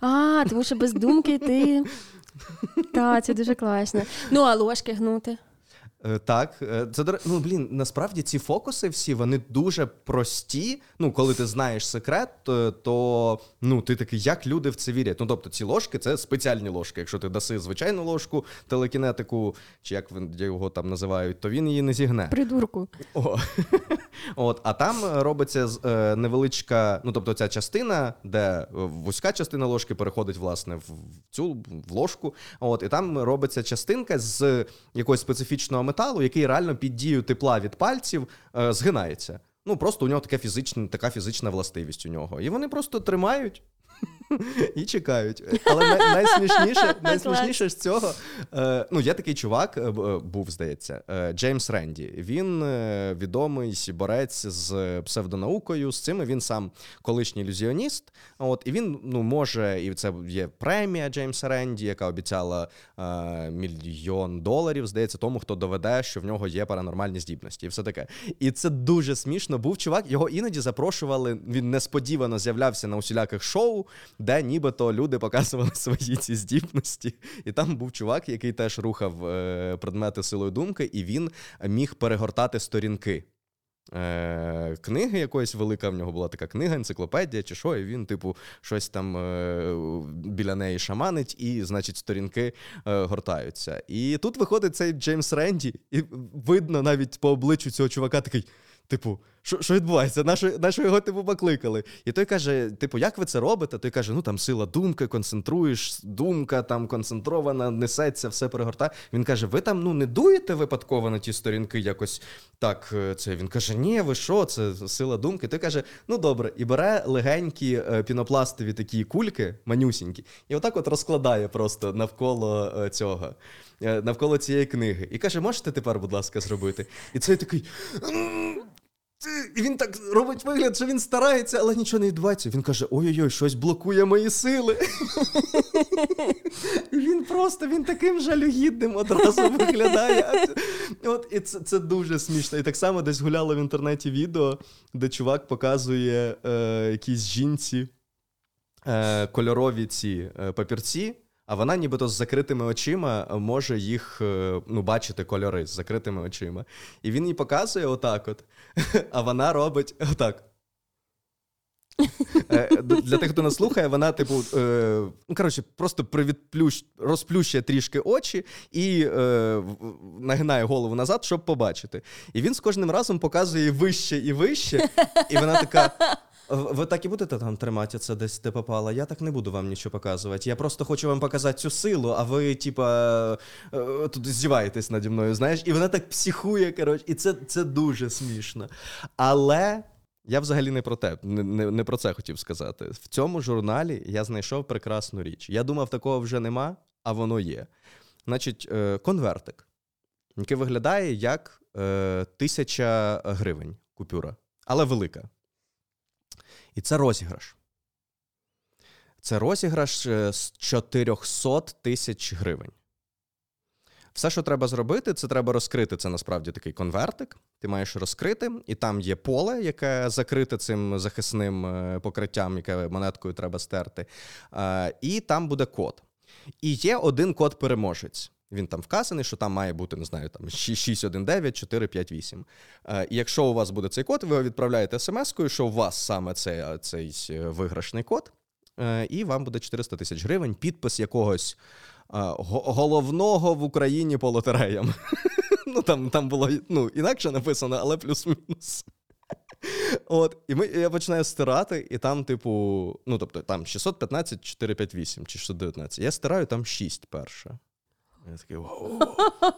А, тому що без думки ти. Так, це дуже класно. Ну, а ложки гнути. Е, так, е, це ну блін, насправді ці фокуси всі вони дуже прості. Ну, коли ти знаєш секрет, то, то ну ти такий, як люди в це вірять. Ну тобто, ці ложки це спеціальні ложки. Якщо ти даси звичайну ложку, телекінетику, чи як його там називають, то він її не зігне. Придурку. О. От, А там робиться е, невеличка, ну тобто ця частина, де вузька частина ложки переходить власне в цю в ложку. От, І там робиться частинка з якогось специфічного металу, який реально під дією тепла від пальців е, згинається. Ну просто у нього таке фізичне, така фізична властивість у нього. І вони просто тримають і чекають. Але найсмішніше найсмішніше з цього. Е, ну, є такий чувак, е, був, здається, е, Джеймс Ренді. Він відомий борець з псевдонаукою. З цим він сам колишній ілюзіоніст. От, І він ну, може, і це є премія Джеймса Ренді, яка обіцяла мільйон доларів, здається, тому, хто доведе, що в нього є паранормальні здібності. І все таке. І це дуже смішно. Був чувак, його іноді запрошували. Він несподівано з'являвся на усіляких шоу де нібито люди показували свої ці здібності. І там був чувак, який теж рухав е, предмети силою думки, і він міг перегортати сторінки. Е, Книги якоїсь велика в нього була така книга, енциклопедія чи що, і він, типу, щось там е, біля неї шаманить, і, значить, сторінки гортаються. І тут виходить цей Джеймс Ренді, і видно навіть по обличчю цього чувака такий. Типу, що що відбувається? На що його типу покликали? І той каже: типу, як ви це робите? Той каже: ну там сила думки, концентруєш, думка там концентрована, несеться, все перегортає. Він каже: Ви там ну не дуєте випадково на ті сторінки якось так. Е, це Він каже: Ні, ви що? Це сила думки. Той каже: Ну добре, і бере легенькі е, пінопластові такі кульки, манюсінькі, і отак от розкладає просто навколо е, цього. Навколо цієї книги. І каже, можете тепер, будь ласка, зробити? І цей такий. І він так робить вигляд, що він старається, але нічого не відбувається. Він каже: ой-ой-ой, щось блокує мої сили. І Він просто він таким жалюгідним одразу виглядає. От, І це це дуже смішно. І так само десь гуляло в інтернеті відео, де чувак показує е, якійсь жінці е, кольорові ці е, папірці. А вона нібито з закритими очима може їх е, ну, бачити кольори з закритими очима. І він їй показує отак от, а вона робить отак. Е, для тих, хто нас слухає, вона, типу, е, ну, коротше, просто привідплющ, розплющує трішки очі і е, нагинає голову назад, щоб побачити. І він з кожним разом показує вище і вище, і вона така. Ви так і будете там тримати це десь де попало. Я так не буду вам нічого показувати. Я просто хочу вам показати цю силу, а ви, типа, е, тут здіваєтесь наді мною, знаєш, і вона так психує, коротше, і це це дуже смішно. Але я взагалі не про те, не, не, не про це хотів сказати. В цьому журналі я знайшов прекрасну річ. Я думав, такого вже нема, а воно є. Значить, е, конвертик. який виглядає як е, тисяча гривень купюра, але велика. І це розіграш. Це розіграш е, з 400 тисяч гривень. Все, що треба зробити, це треба розкрити. Це насправді такий конвертик. Ти маєш розкрити, і там є поле, яке закрите цим захисним е, покриттям, яке монеткою треба стерти. І там буде код. І є один код-переможець. Він там вказаний, що там має бути, не знаю, там 619 458. І якщо у вас буде цей код, ви відправляєте смс-кою, що у вас саме цей, цей е, виграшний код, е, і вам буде 400 тисяч гривень, підпис якогось головного в Україні по лотереям. Ну, там там було ну, інакше написано, але плюс-мінус. От, І ми, я починаю стирати, і там, типу, ну, тобто, там 615, 458 чи 619. Я стираю там 6 перше. Я такий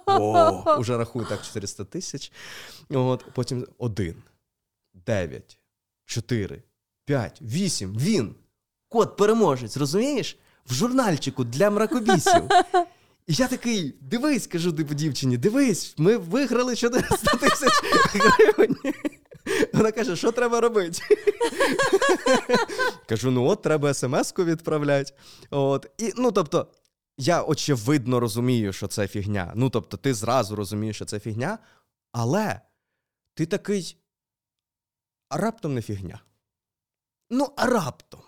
о, уже рахую так 400 тисяч. От, Потім 1, 9, 4, 5, 8. Він. Кот переможець, розумієш? В журнальчику для мракобісів. І я такий, дивись, кажу типу дівчині, дивись, ми виграли 400 тисяч гривень. Вона каже, що треба робити? Кажу: ну от, треба смс-ку відправляти. От. І, Ну, тобто, я очевидно розумію, що це фігня. Ну, тобто, ти зразу розумієш, що це фігня, але ти такий. А раптом не фігня. Ну, а раптом.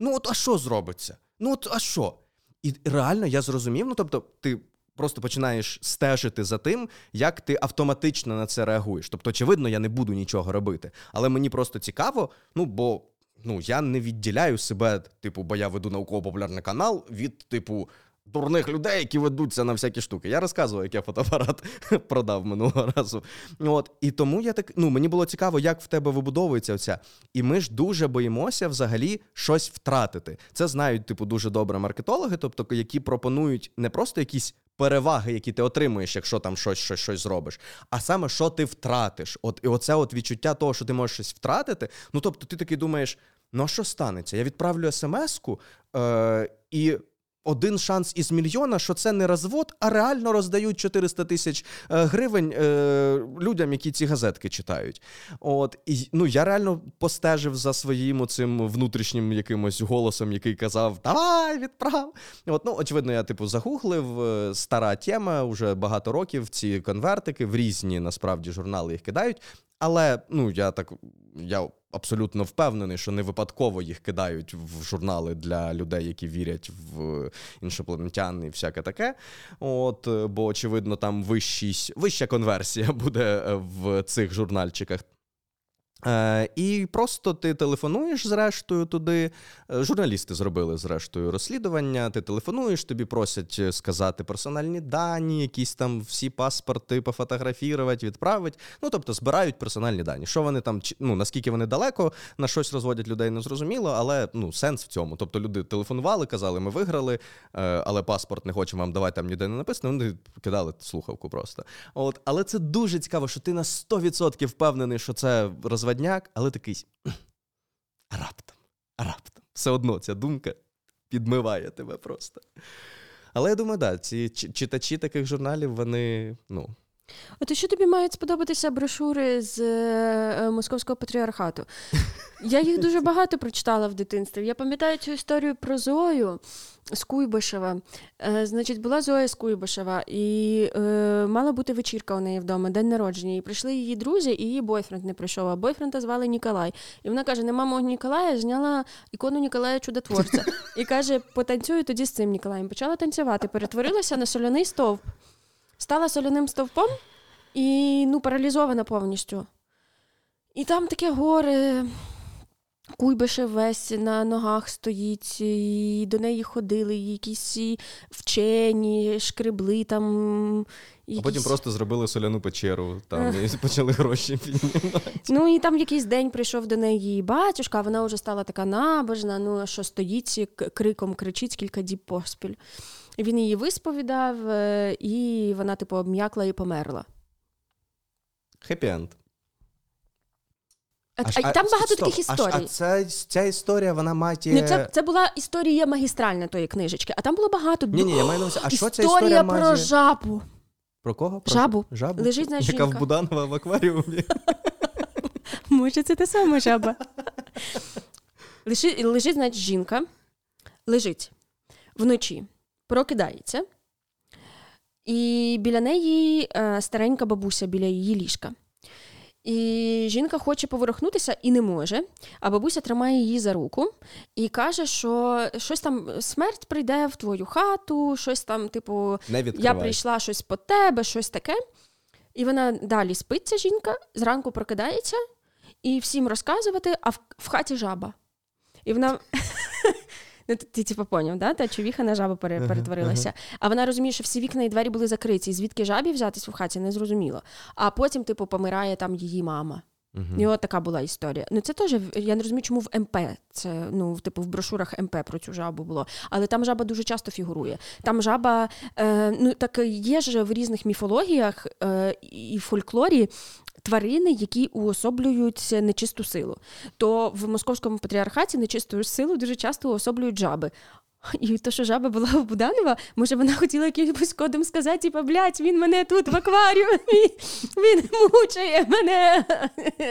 Ну, от а що зробиться? Ну, от а що? І реально я зрозумів, ну тобто, ти просто починаєш стежити за тим, як ти автоматично на це реагуєш. Тобто, очевидно, я не буду нічого робити. Але мені просто цікаво, ну бо ну, я не відділяю себе, типу, бо я веду науково-популярний канал від, типу, дурних людей, які ведуться на всякі штуки. Я розказував, як я фотоапарат продав минулого разу. От і тому я так ну мені було цікаво, як в тебе вибудовується оця. І ми ж дуже боїмося взагалі щось втратити. Це знають, типу, дуже добре маркетологи, тобто які пропонують не просто якісь. Переваги, які ти отримуєш, якщо там щось щось, щось зробиш, а саме що ти втратиш. От І оце от відчуття того, що ти можеш щось втратити. Ну тобто, ти такий думаєш: ну а що станеться? Я відправлю смс-ку, е- і один шанс із мільйона, що це не розвод, а реально роздають 400 тисяч е, гривень е, людям, які ці газетки читають. От і ну я реально постежив за своїм цим внутрішнім якимось голосом, який казав: Давай, відправ! От, ну, очевидно, я типу загуглив е, стара тема вже багато років. Ці конвертики в різні насправді журнали їх кидають. Але ну я так я абсолютно впевнений, що не випадково їх кидають в журнали для людей, які вірять в іншопланетян і всяке таке. От, Бо, очевидно, там вищість, вища конверсія буде в цих журнальчиках. Е, І просто ти телефонуєш зрештою туди. Е, журналісти зробили зрештою розслідування. Ти телефонуєш, тобі просять сказати персональні дані, якісь там всі паспорти пофотографірувати, відправити. Ну тобто збирають персональні дані. Що вони там, ну наскільки вони далеко на щось розводять людей, не зрозуміло, але ну сенс в цьому. Тобто люди телефонували, казали, ми виграли, е, але паспорт не хочемо вам давати, там ніде не написано. Вони кидали слухавку просто. От, але це дуже цікаво, що ти на 100% впевнений, що це розведення молодняк, але такий раптом, раптом. Все одно ця думка підмиває тебе просто. Але я думаю, да, ці читачі таких журналів, вони, ну. От і що тобі мають сподобатися брошури з е, московського патріархату? Я їх дуже багато прочитала в дитинстві. Я пам'ятаю цю історію про Зою з Куйбишева. Е, значить, була Зоя з Куйбишева, і е, мала бути вечірка у неї вдома, день народження. І прийшли її друзі, і її бойфренд не прийшов. А бойфренда звали Ніколай. І вона каже: Нема мого Ніколая, зняла ікону Ніколая Чудотворця. І каже: потанцюю тоді з цим Ніколаєм. Почала танцювати, перетворилася на соляний стовп, стала соляним стовпом і ну, паралізована повністю. І там таке горе. Куйбишев весь на ногах стоїть, і до неї ходили, якісь вчені, шкребли там. Якісь... А потім просто зробили соляну печеру там і почали гроші піднімати. Ну і там якийсь день прийшов до неї батюшка, вона вже стала така набожна, ну що стоїть, криком кричить кілька діб поспіль. Він її висповідав, е, і вона, типу, обм'якла і померла. Хеппі-енд. А, а, Там багато стоп, таких історій. А, а це, ця історія, вона має... Ну, це, це була історія магістральна тої книжечки, а там було багато Ні, ні, я маю на увазі, а що історія ця історія про жабу. Про кого? Про Жабу. Жабу? Лежить, знаєш, Яка в Буданова в акваріумі. Може, це та сама жаба. Лежить, значить, жінка, лежить вночі, прокидається, і біля неї е, старенька бабуся біля її ліжка. І жінка хоче поворухнутися і не може. А бабуся тримає її за руку і каже, що щось там смерть прийде в твою хату, щось там, типу, я прийшла щось по тебе, щось таке. І вона далі спить, ця жінка, зранку прокидається і всім розказувати, а в, в хаті жаба. І вона. Ну, ти, ти типу, поняв, да? Та човіха на жабу перетворилася. А вона розуміє, що всі вікна і двері були закриті, і звідки жабі взятись в хаті, не зрозуміло. А потім, типу, помирає там її мама. Мгм. І от така була історія. Ну це теж я не розумію, чому в МП це ну типу в брошурах МП про цю жабу було. Але там жаба дуже часто фігурує. Там жаба, е, ну так є ж в різних міфологіях е, і фольклорі. Тварини, які уособлюють нечисту силу, то в московському патріархаті нечисту силу дуже часто уособлюють жаби. І то, що жаба була у Буданова, може, вона хотіла якимось кодом сказати, типу, блядь, він мене тут в акваріумі, він мучає мене.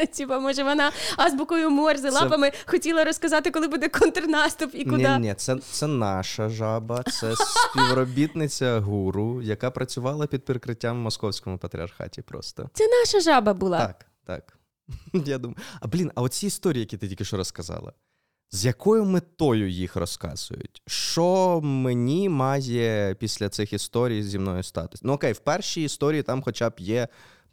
Типа, може, вона азбукою морзе Це- лапами хотіла розказати, коли буде контрнаступ і куди. Ні, ні, це, це наша жаба, це співробітниця гуру, яка працювала під прикриттям в московському патріархаті просто. Це наша жаба була. Так, так. Я думаю. А блін, а оці історії, які ти тільки що розказала, з якою метою їх розказують? Що мені має після цих історій зі мною статись? Ну окей, в першій історії там хоча б є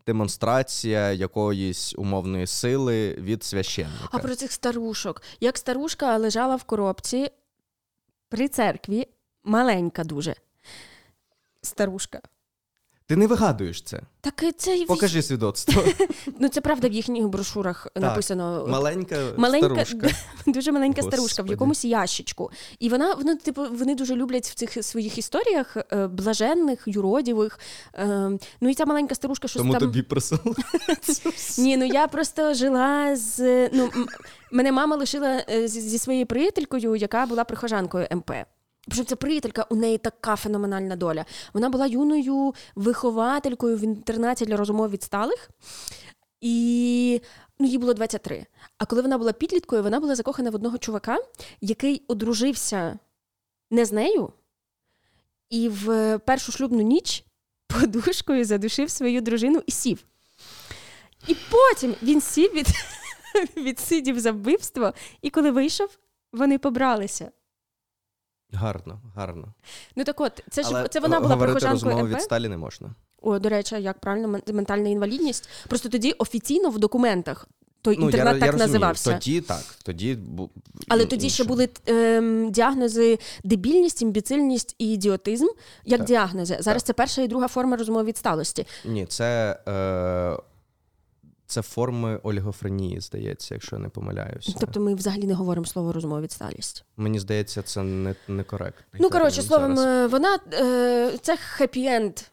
демонстрація якоїсь умовної сили від священника. А про цих старушок. Як старушка лежала в коробці при церкві, маленька дуже. Старушка. Ти не вигадуєш це. Так це Покажи свідоцтво. Ну, це правда в їхніх брошурах написано. Маленька, Маленька, старушка. дуже маленька старушка в якомусь ящичку. І вона, вони, типу, вони дуже люблять в цих своїх історіях е, блаженних, юродівих. Е, ну і ця маленька старушка щось Тому там. тобі присилали. Ні, ну я просто жила з. Ну, мене мама лишила е, зі своєю приятелькою, яка була прихожанкою МП. Причому ця приятелька, у неї така феноменальна доля. Вона була юною вихователькою в інтернаті для розумов відсталих. І ну, їй було 23. А коли вона була підліткою, вона була закохана в одного чувака, який одружився не з нею, і в першу шлюбну ніч подушкою задушив свою дружину і сів. І потім він сів від, відсидів за вбивство, і коли вийшов, вони побралися. Гарно, гарно. Ну так от, це ж Але це вона була прихожанкою МП. від сталі не можна. О, до речі, як правильно ментальна інвалідність. Просто тоді офіційно в документах той Ну, інтернат я, так я називався. Тоді так, тоді бу... Але ін- тоді ще були ем, діагнози дебільність, імбіцильність і ідіотизм як Так. діагнози. Зараз Так. це перша і друга форма розмови відсталості. Ні, це, е... це форми олігофренії, здається, якщо я не помиляюся. Тобто ми взагалі не говоримо слово розумова відсталість. Мені здається, це не, некоректно. Ну, коротше, словом, е, вона е, це хеппі-енд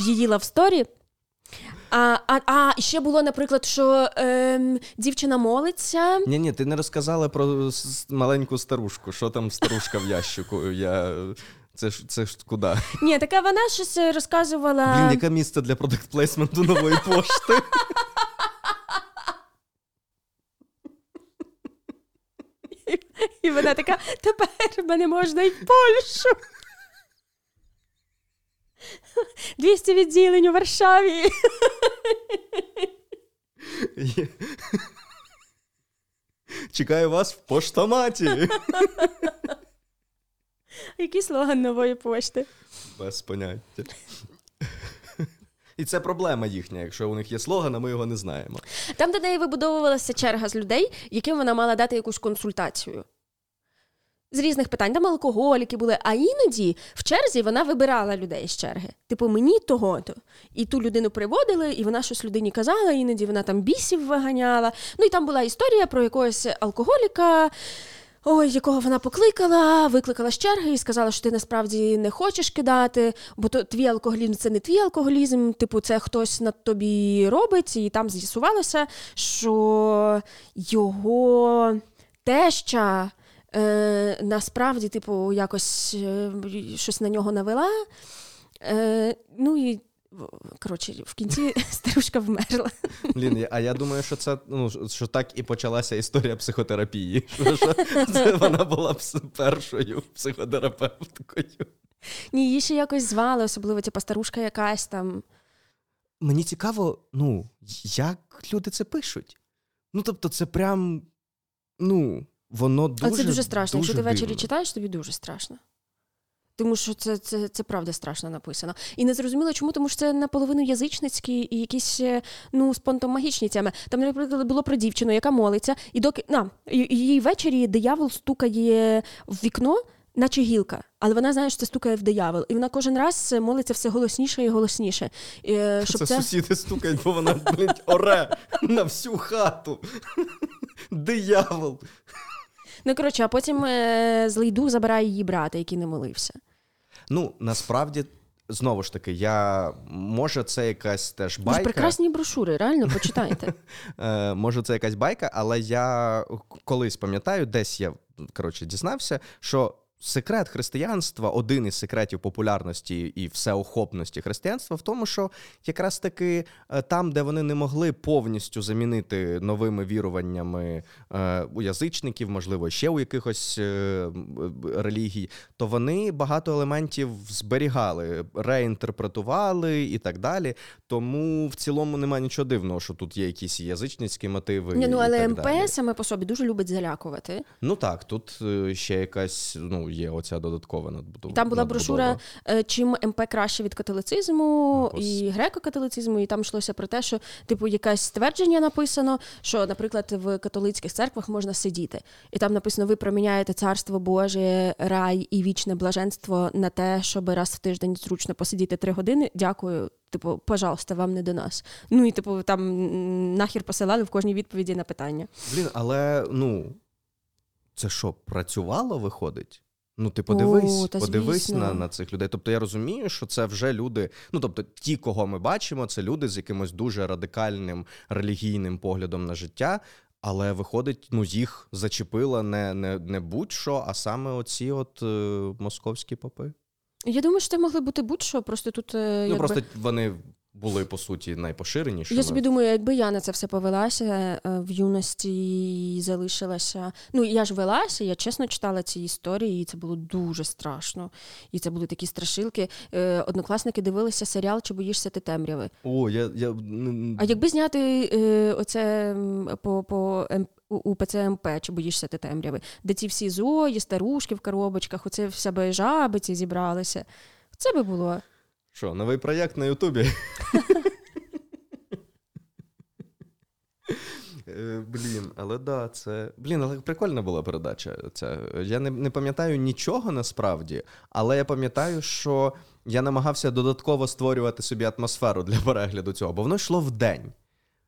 в її love story. А, а, а ще було, наприклад, що е, дівчина молиться. Ні, ні, ти не розказала про маленьку старушку. Що там старушка в ящику? Я... Це ж це ж куди? Ні, така вона щось розказувала. Блін, яке місце для продакт плейсменту нової пошти? І вона така: тепер мене можна й в Польщу. 200 відділень у Варшаві. Чекаю вас в поштоматі. Який слоган нової пошти? Без поняття. І це проблема їхня. Якщо у них є слоган, а ми його не знаємо. Там до неї вибудовувалася черга з людей, яким вона мала дати якусь консультацію. З різних питань. Там алкоголіки були, а іноді в черзі вона вибирала людей з черги. Типу, мені того-то. І ту людину приводили, і вона щось людині казала, іноді вона там бісів виганяла. Ну і там була історія про якогось алкоголіка. Ой, якого вона покликала, викликала з черги і сказала, що ти насправді не хочеш кидати, бо то твій алкоголізм це не твій алкоголізм, типу, це хтось над тобі робить, і там з'ясувалося, що його теща е, насправді, типу, якось е, щось на нього навела. Е, ну і Коротше, в кінці старушка вмерла. Блін, а я думаю, що це ну що так і почалася історія психотерапії. Що це Вона була першою психотерапевткою. Ні, її ще якось звали, особливо типу, старушка якась там. Мені цікаво, ну, як люди це пишуть. Ну, тобто, це прям. Ну, воно дуже. А це дуже страшно. Дуже Якщо ти ввечері дивно. читаєш, тобі дуже страшно. Тому що це це, це правда страшно написано. І не зрозуміло, чому, тому що це наполовину язичницькі і якісь ну, спонтомагічні теми. Там, наприклад, було про дівчину, яка молиться, і доки на її ввечері диявол стукає в вікно, наче гілка. Але вона знає, що це стукає в диявол. І вона кожен раз молиться все голосніше і голосніше. Щоб це, це сусіди стукають, бо вона блядь, оре на всю хату. Диявол. Ну, коротше, а потім е, злий дух забирає її брата, який не молився. Ну, насправді, знову ж таки, я може, це якась теж байка. прекрасні брошури, реально почитайте. Е, Може, це якась байка, але я колись пам'ятаю, десь я коротше дізнався, що секрет християнства, один із секретів популярності і всеохопності християнства в тому, що якраз таки е, там, де вони не могли повністю замінити новими віруваннями е, у язичників, можливо, ще у якихось е, релігій, то вони багато елементів зберігали, реінтерпретували і так далі. Тому в цілому немає нічого дивного, що тут є якісь язичницькі мотиви. Ні, ну але і МП далі. саме по собі дуже любить залякувати. Ну так, тут ще якась ну є оця додаткова надбудова. Там була брошура, е, чим МП краще від католицизму Ось. і греко-католицизму, і там йшлося про те, що типу якесь ствердження написано, що, наприклад, в католицьких церквах можна сидіти, і там написано: ви проміняєте царство Боже, рай і вічне блаженство на те, щоб раз в тиждень зручно посидіти три години. Дякую. Типу, пожалуйста, вам не до нас. Ну і типу, там нахер посилали в кожній відповіді на питання. Блін, але ну це що, працювало, виходить? Ну, ти подивись, О, подивись на на цих людей. Тобто я розумію, що це вже люди. Ну тобто, ті, кого ми бачимо, це люди з якимось дуже радикальним релігійним поглядом на життя. Але виходить, ну їх зачепила не не, не будь-що, а саме оці от е, московські попи. Я думаю, що це могли бути будь-що, просто тут. Е, ну якби... просто вони були по суті найпоширенішими. Я собі думаю, якби я на це все повелася е, в юності і залишилася. Ну я ж велася, я чесно читала ці історії, і це було дуже страшно. І це були такі страшилки. Е, однокласники дивилися серіал Чи боїшся ти темряви? О, я, я... А якби зняти е, оце по по у ПЦМП, чи боїшся ти темряви, де ці всі зої, старушки в коробочках, оце вся би жаби ці зібралися. Це би було. Що, новий проєкт на Ютубі? Е, блін, але да, це. Блін, але прикольна була передача. Ця. Я не не пам'ятаю нічого насправді, але я пам'ятаю, що я намагався додатково створювати собі атмосферу для перегляду цього, бо воно йшло в день.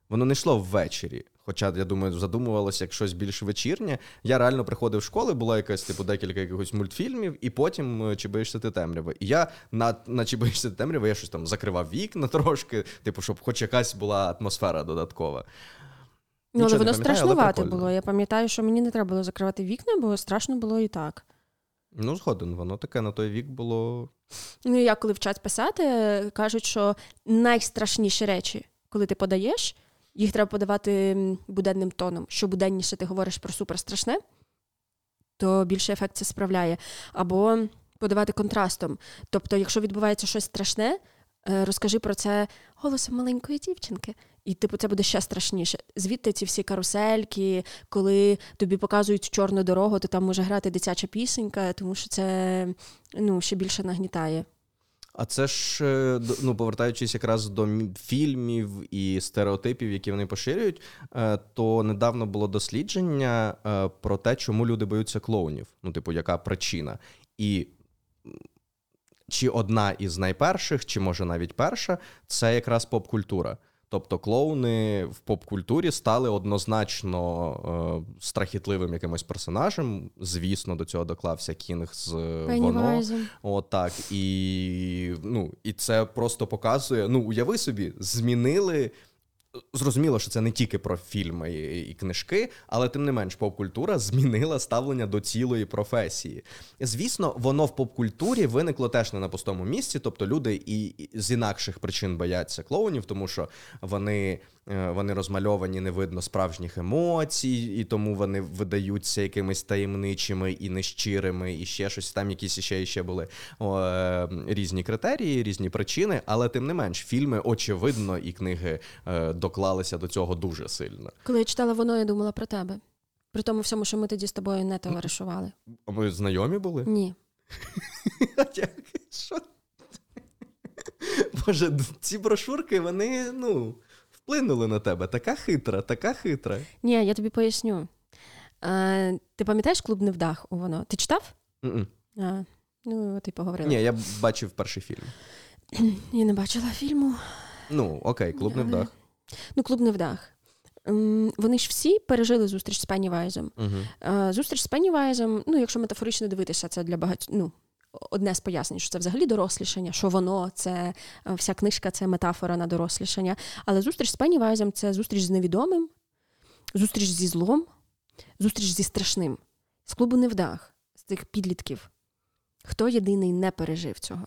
Воно не йшло ввечері. Хоча, я думаю, задумувалося як щось більш вечірнє. Я реально приходив в школи, була якась типу декілька якихось мультфільмів, і потім е, чи боїшся ти темряви. І я на на чи боїшся ти темряви, я щось там закривав вікна трошки, типу, щоб хоч якась була атмосфера додаткова. Ну, але воно страшнувате було. Я пам'ятаю, що мені не треба було закривати вікна, бо страшно було і так. Ну, згоден, воно таке на той вік було. Ну, я коли вчать писати, кажуть, що найстрашніші речі, коли ти подаєш їх треба подавати буденним тоном. Що буденніше ти говориш про суперстрашне, то більше ефект це справляє. Або подавати контрастом. Тобто, якщо відбувається щось страшне, е, розкажи про це голосом маленької дівчинки. І, типу, це буде ще страшніше. Звідти ці всі карусельки, коли тобі показують чорну дорогу, то там може грати дитяча пісенька, тому що це ну, ще більше нагнітає. А це ж, е, ну, повертаючись якраз до фільмів і стереотипів, які вони поширюють, е, то недавно було дослідження е, про те, чому люди боються клоунів. Ну, типу, яка причина. І чи одна із найперших, чи може навіть перша, це якраз поп-культура. Тобто клоуни в поп-культурі стали однозначно е, страхітливим якимось персонажем. Звісно, до цього доклався Кінг з воно. Отак. І ну, і це просто показує: ну, уяви собі, змінили Зрозуміло, що це не тільки про фільми і книжки, але тим не менш, поп-культура змінила ставлення до цілої професії. Звісно, воно в поп-культурі виникло теж не на пустому місці, тобто люди і з інакших причин бояться клоунів, тому що вони вони розмальовані, не видно справжніх емоцій, і тому вони видаються якимись таємничими і нещирими, і ще щось. Там якісь ще ще були о, е, різні критерії, різні причини. Але тим не менш, фільми очевидно і книги е, доклалися до цього дуже сильно. Коли я читала воно, я думала про тебе. При тому всьому, що ми тоді з тобою не товаришували. А ми знайомі були? Ні. Що? Боже, ці брошурки, вони, ну вплинули на тебе. Така хитра, така хитра. Ні, я тобі поясню. А, Ти пам'ятаєш клуб невдах у воно? Ти читав? Mm-mm. А, Ну, ти поговорила. Ні, я бачив перший фільм. Я не бачила фільму. Ну, окей, клуб невдах. Ну, клуб невдах. Вони ж всі пережили зустріч з Пенні Вайзом. Uh-huh. Зустріч з Пенні Вайзом, ну, якщо метафорично дивитися, це для багатьох. Ну, одне з пояснень, що це взагалі дорослішання, що воно це е, вся книжка це метафора на дорослішання. Але зустріч з Пеннівайзом – це зустріч з невідомим, зустріч зі злом, зустріч зі страшним, з клубу невдах, з цих підлітків. Хто єдиний не пережив цього?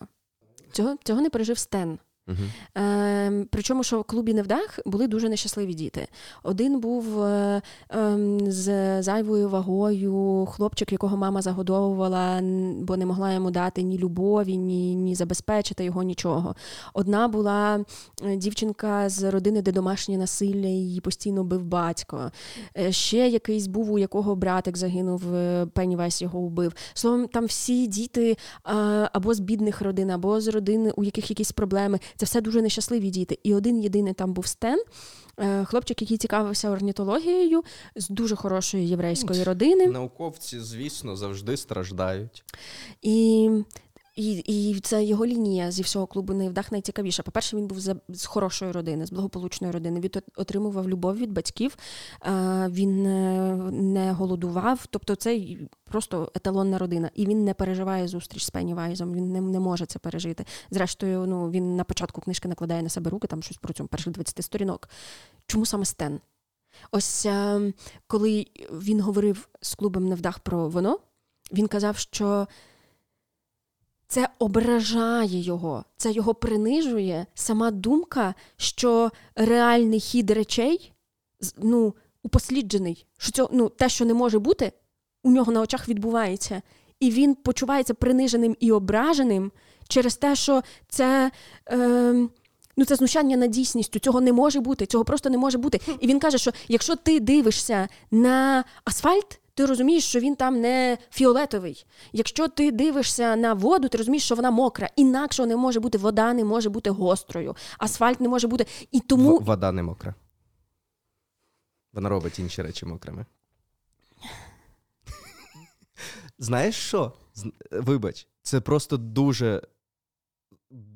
Цього, Цього не пережив Стен. Uh-huh. Е, Причому, що в клубі невдах були дуже нещасливі діти. Один був е, е, з зайвою вагою, хлопчик, якого мама загодовувала, бо не могла йому дати ні любові, ні ні забезпечити його нічого. Одна була е, дівчинка з родини, де домашнє насилля, її постійно бив батько. Е, ще якийсь був, у якого братик загинув, е, Пеннівайс його вбив. Словом, там всі діти або з бідних родин, або з родин, у яких якісь проблеми. Це все дуже нещасливі діти. І один єдиний там був Стен, е, хлопчик, який цікавився орнітологією з дуже хорошої єврейської родини. Науковці, звісно, завжди страждають. І і і це його лінія зі всього клубу невдах найцікавіша. По-перше, він був з хорошої родини, з благополучної родини. Він отримував любов від батьків, він не голодував. Тобто це просто еталонна родина. І він не переживає зустріч з Пенні Вайзом. Він не не може це пережити. Зрештою, ну він на початку книжки накладає на себе руки, там щось про цьому перших 20 сторінок. Чому саме Стен? Ось коли він говорив з клубом невдах про воно, він казав, що. Це ображає його, це його принижує сама думка, що реальний хід речей ну, упосліджений, що це, ну, те, що не може бути, у нього на очах відбувається. І він почувається приниженим і ображеним через те, що це. Е, Ну, це знущання над дійсністю, цього не може бути, цього просто не може бути. І він каже, що якщо ти дивишся на асфальт, ти розумієш, що він там не фіолетовий. Якщо ти дивишся на воду, ти розумієш, що вона мокра. Інакше не може бути вода, не може бути гострою, асфальт не може бути. І тому... В- вода не мокра. Вона робить інші речі мокрими. Знаєш що? Вибач, це просто дуже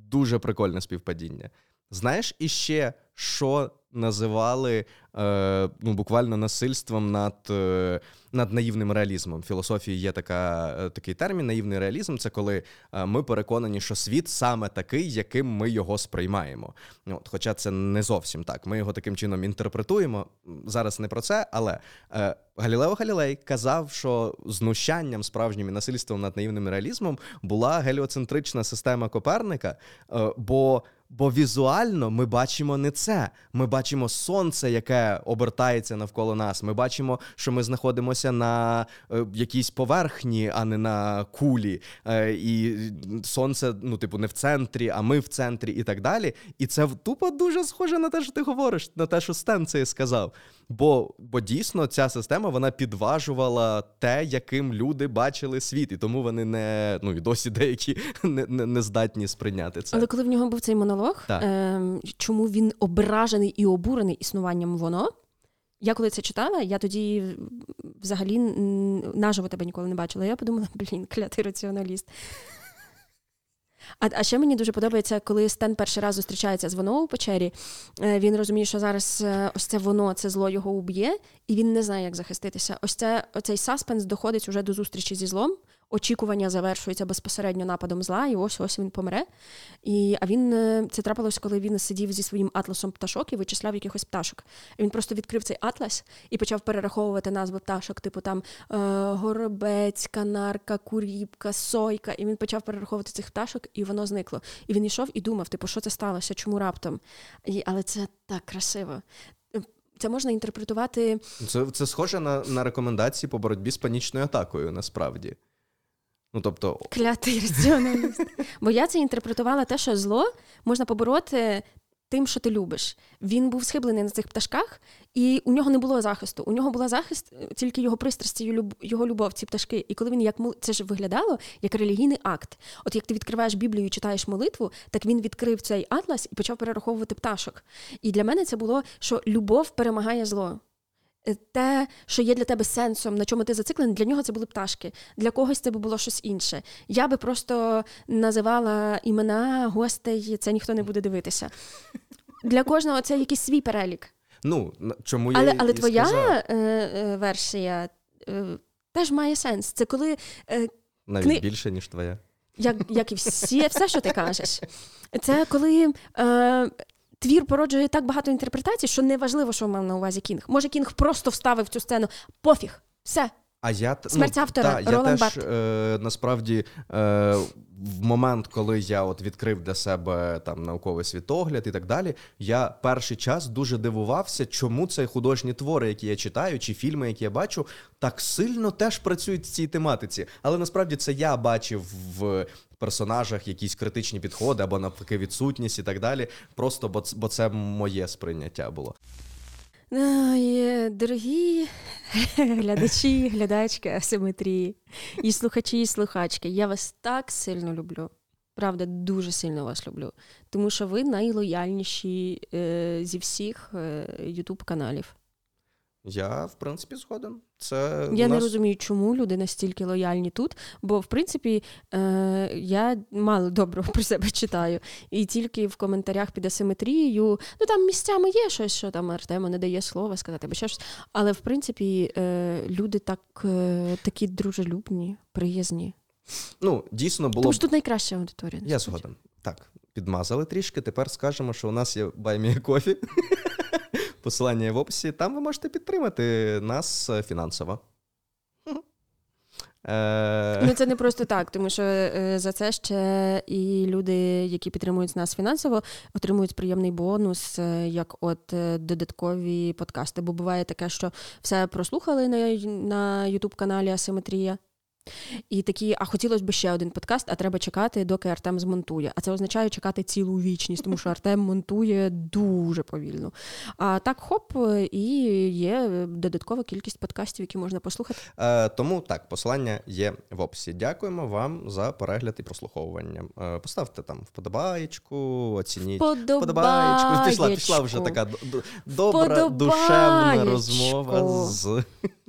дуже прикольне співпадіння. Знаєш іще, що називали е, ну, буквально насильством над е, над наївним реалізмом. В філософії є така, е, такий термін наївний реалізм це коли е, ми переконані, що світ саме такий, яким ми його сприймаємо. От, Хоча це не зовсім так. Ми його таким чином інтерпретуємо. Зараз не про це, але е, Галілео Галілей казав, що знущанням справжнім і насильством над наївним реалізмом була геліоцентрична система Коперника. Е, бо Бо візуально ми бачимо не це. Ми бачимо сонце, яке обертається навколо нас. Ми бачимо, що ми знаходимося на е, якійсь поверхні, а не на кулі. Е, і сонце, ну, типу, не в центрі, а ми в центрі, і так далі. І це тупо дуже схоже на те, що ти говориш, на те, що Стен це сказав. Бо бо дійсно ця система вона підважувала те, яким люди бачили світ, і тому вони не ну і досі деякі не не, не здатні сприйняти це. Але коли в нього був цей монолог, е, чому він ображений і обурений існуванням воно? Я коли це читала, я тоді взагалі наживо тебе ніколи не бачила. Я подумала, блін, клятий раціоналіст. А а ще мені дуже подобається, коли Стен перший раз зустрічається з воно у печері. Е, він розуміє, що зараз е, ось це воно, це зло його уб'є, і він не знає, як захиститися. Ось це оцей саспенс доходить уже до зустрічі зі злом. Очікування завершується безпосередньо нападом зла, і ось ось він помре. І, А він е, це трапилось, коли він сидів зі своїм атласом пташок і вичисляв якихось пташок. І Він просто відкрив цей атлас і почав перераховувати назви пташок, типу там е, горобець, канарка, куріпка, сойка. І він почав перераховувати цих пташок, і воно зникло. І він йшов і думав, типу, що це сталося, чому раптом. І, Але це так красиво. Це можна інтерпретувати. Це це схоже на на рекомендації по боротьбі з панічною атакою, насправді. Ну, тобто... Клятий раціоналіст. Бо я це інтерпретувала те, що зло можна побороти тим, що ти любиш. Він був схиблений на цих пташках, і у нього не було захисту. У нього була захист е, тільки його пристрасті, його любов, ці пташки. І коли він як це ж виглядало як релігійний акт. От як ти відкриваєш Біблію і читаєш молитву, так він відкрив цей атлас і почав перераховувати пташок. І для мене це було, що любов перемагає зло. Е, те, що є для тебе сенсом, на чому ти зациклений, для нього це були пташки. Для когось це було щось інше. Я би просто називала імена гостей, це ніхто не буде дивитися. Для кожного це якийсь свій перелік. Ну, чому я Але і твоя е, е, версія теж має сенс. Це коли. Навіть кни... більше, ніж твоя. Як як і всі, все, що ти кажеш. Це коли е, твір породжує так багато інтерпретацій, що не важливо, що мав на увазі Кінг. Може, Кінг просто вставив цю сцену. Пофіг, все. А я Смерть ну, автора, та, я теж е, насправді е, в момент, коли я от відкрив для себе там науковий світогляд і так далі, я перший час дуже дивувався, чому це художні твори, які я читаю, чи фільми, які я бачу, так сильно теж працюють в цій тематиці. Але насправді це я бачив в персонажах якісь критичні підходи або навпаки відсутність і так далі. Просто бо, бо це моє сприйняття було. Дорогі глядачі, глядачки асиметрії, і слухачі, і слухачки, я вас так сильно люблю. Правда, дуже сильно вас люблю. Тому що ви найлояльніші е, зі всіх Ютуб каналів. Я, в принципі, згоден. Це Я нас... не розумію, чому люди настільки лояльні тут, бо, в принципі, е, я мало доброго про себе читаю. І тільки в коментарях під асиметрією, ну там місцями є щось, що там Артема не дає слова сказати, або ще щось. Але, в принципі, е, люди так, е, такі дружелюбні, приязні. Ну, дійсно було. Тому що тут найкраща аудиторія. Я згоден. Так, підмазали трішки. Тепер скажемо, що у нас є баймія кофі. Посилання в описі. Там ви можете підтримати нас е, фінансово. Е, ну, це не просто так, тому що е, за це ще і люди, які підтримують нас фінансово, отримують приємний бонус, як от додаткові подкасти. Бо буває таке, що все прослухали на Ютуб каналі Асиметрія. І такі, а хотілося б ще один подкаст, а треба чекати, доки Артем змонтує. А це означає чекати цілу вічність, тому що Артем монтує дуже повільно. А так, хоп, і є додаткова кількість подкастів, які можна послухати. Е, Тому так, посилання є в описі. Дякуємо вам за перегляд і прослуховування. Е, Поставте там вподобаєчку, оцініть вподобаєчку. Пішла, пішла вже така добра, душевна розмова з,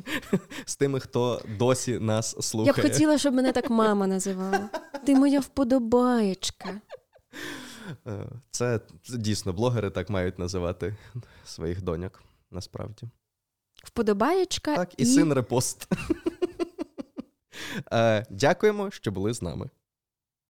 з тими, хто досі нас слухає. Я б хотіла, щоб мене так мама називала. Ти моя вподобаєчка. Е, це, це дійсно блогери так мають називати своїх доньок, насправді. Вподобаєчка. Так, і, і... син репост. Е, дякуємо, що були з нами.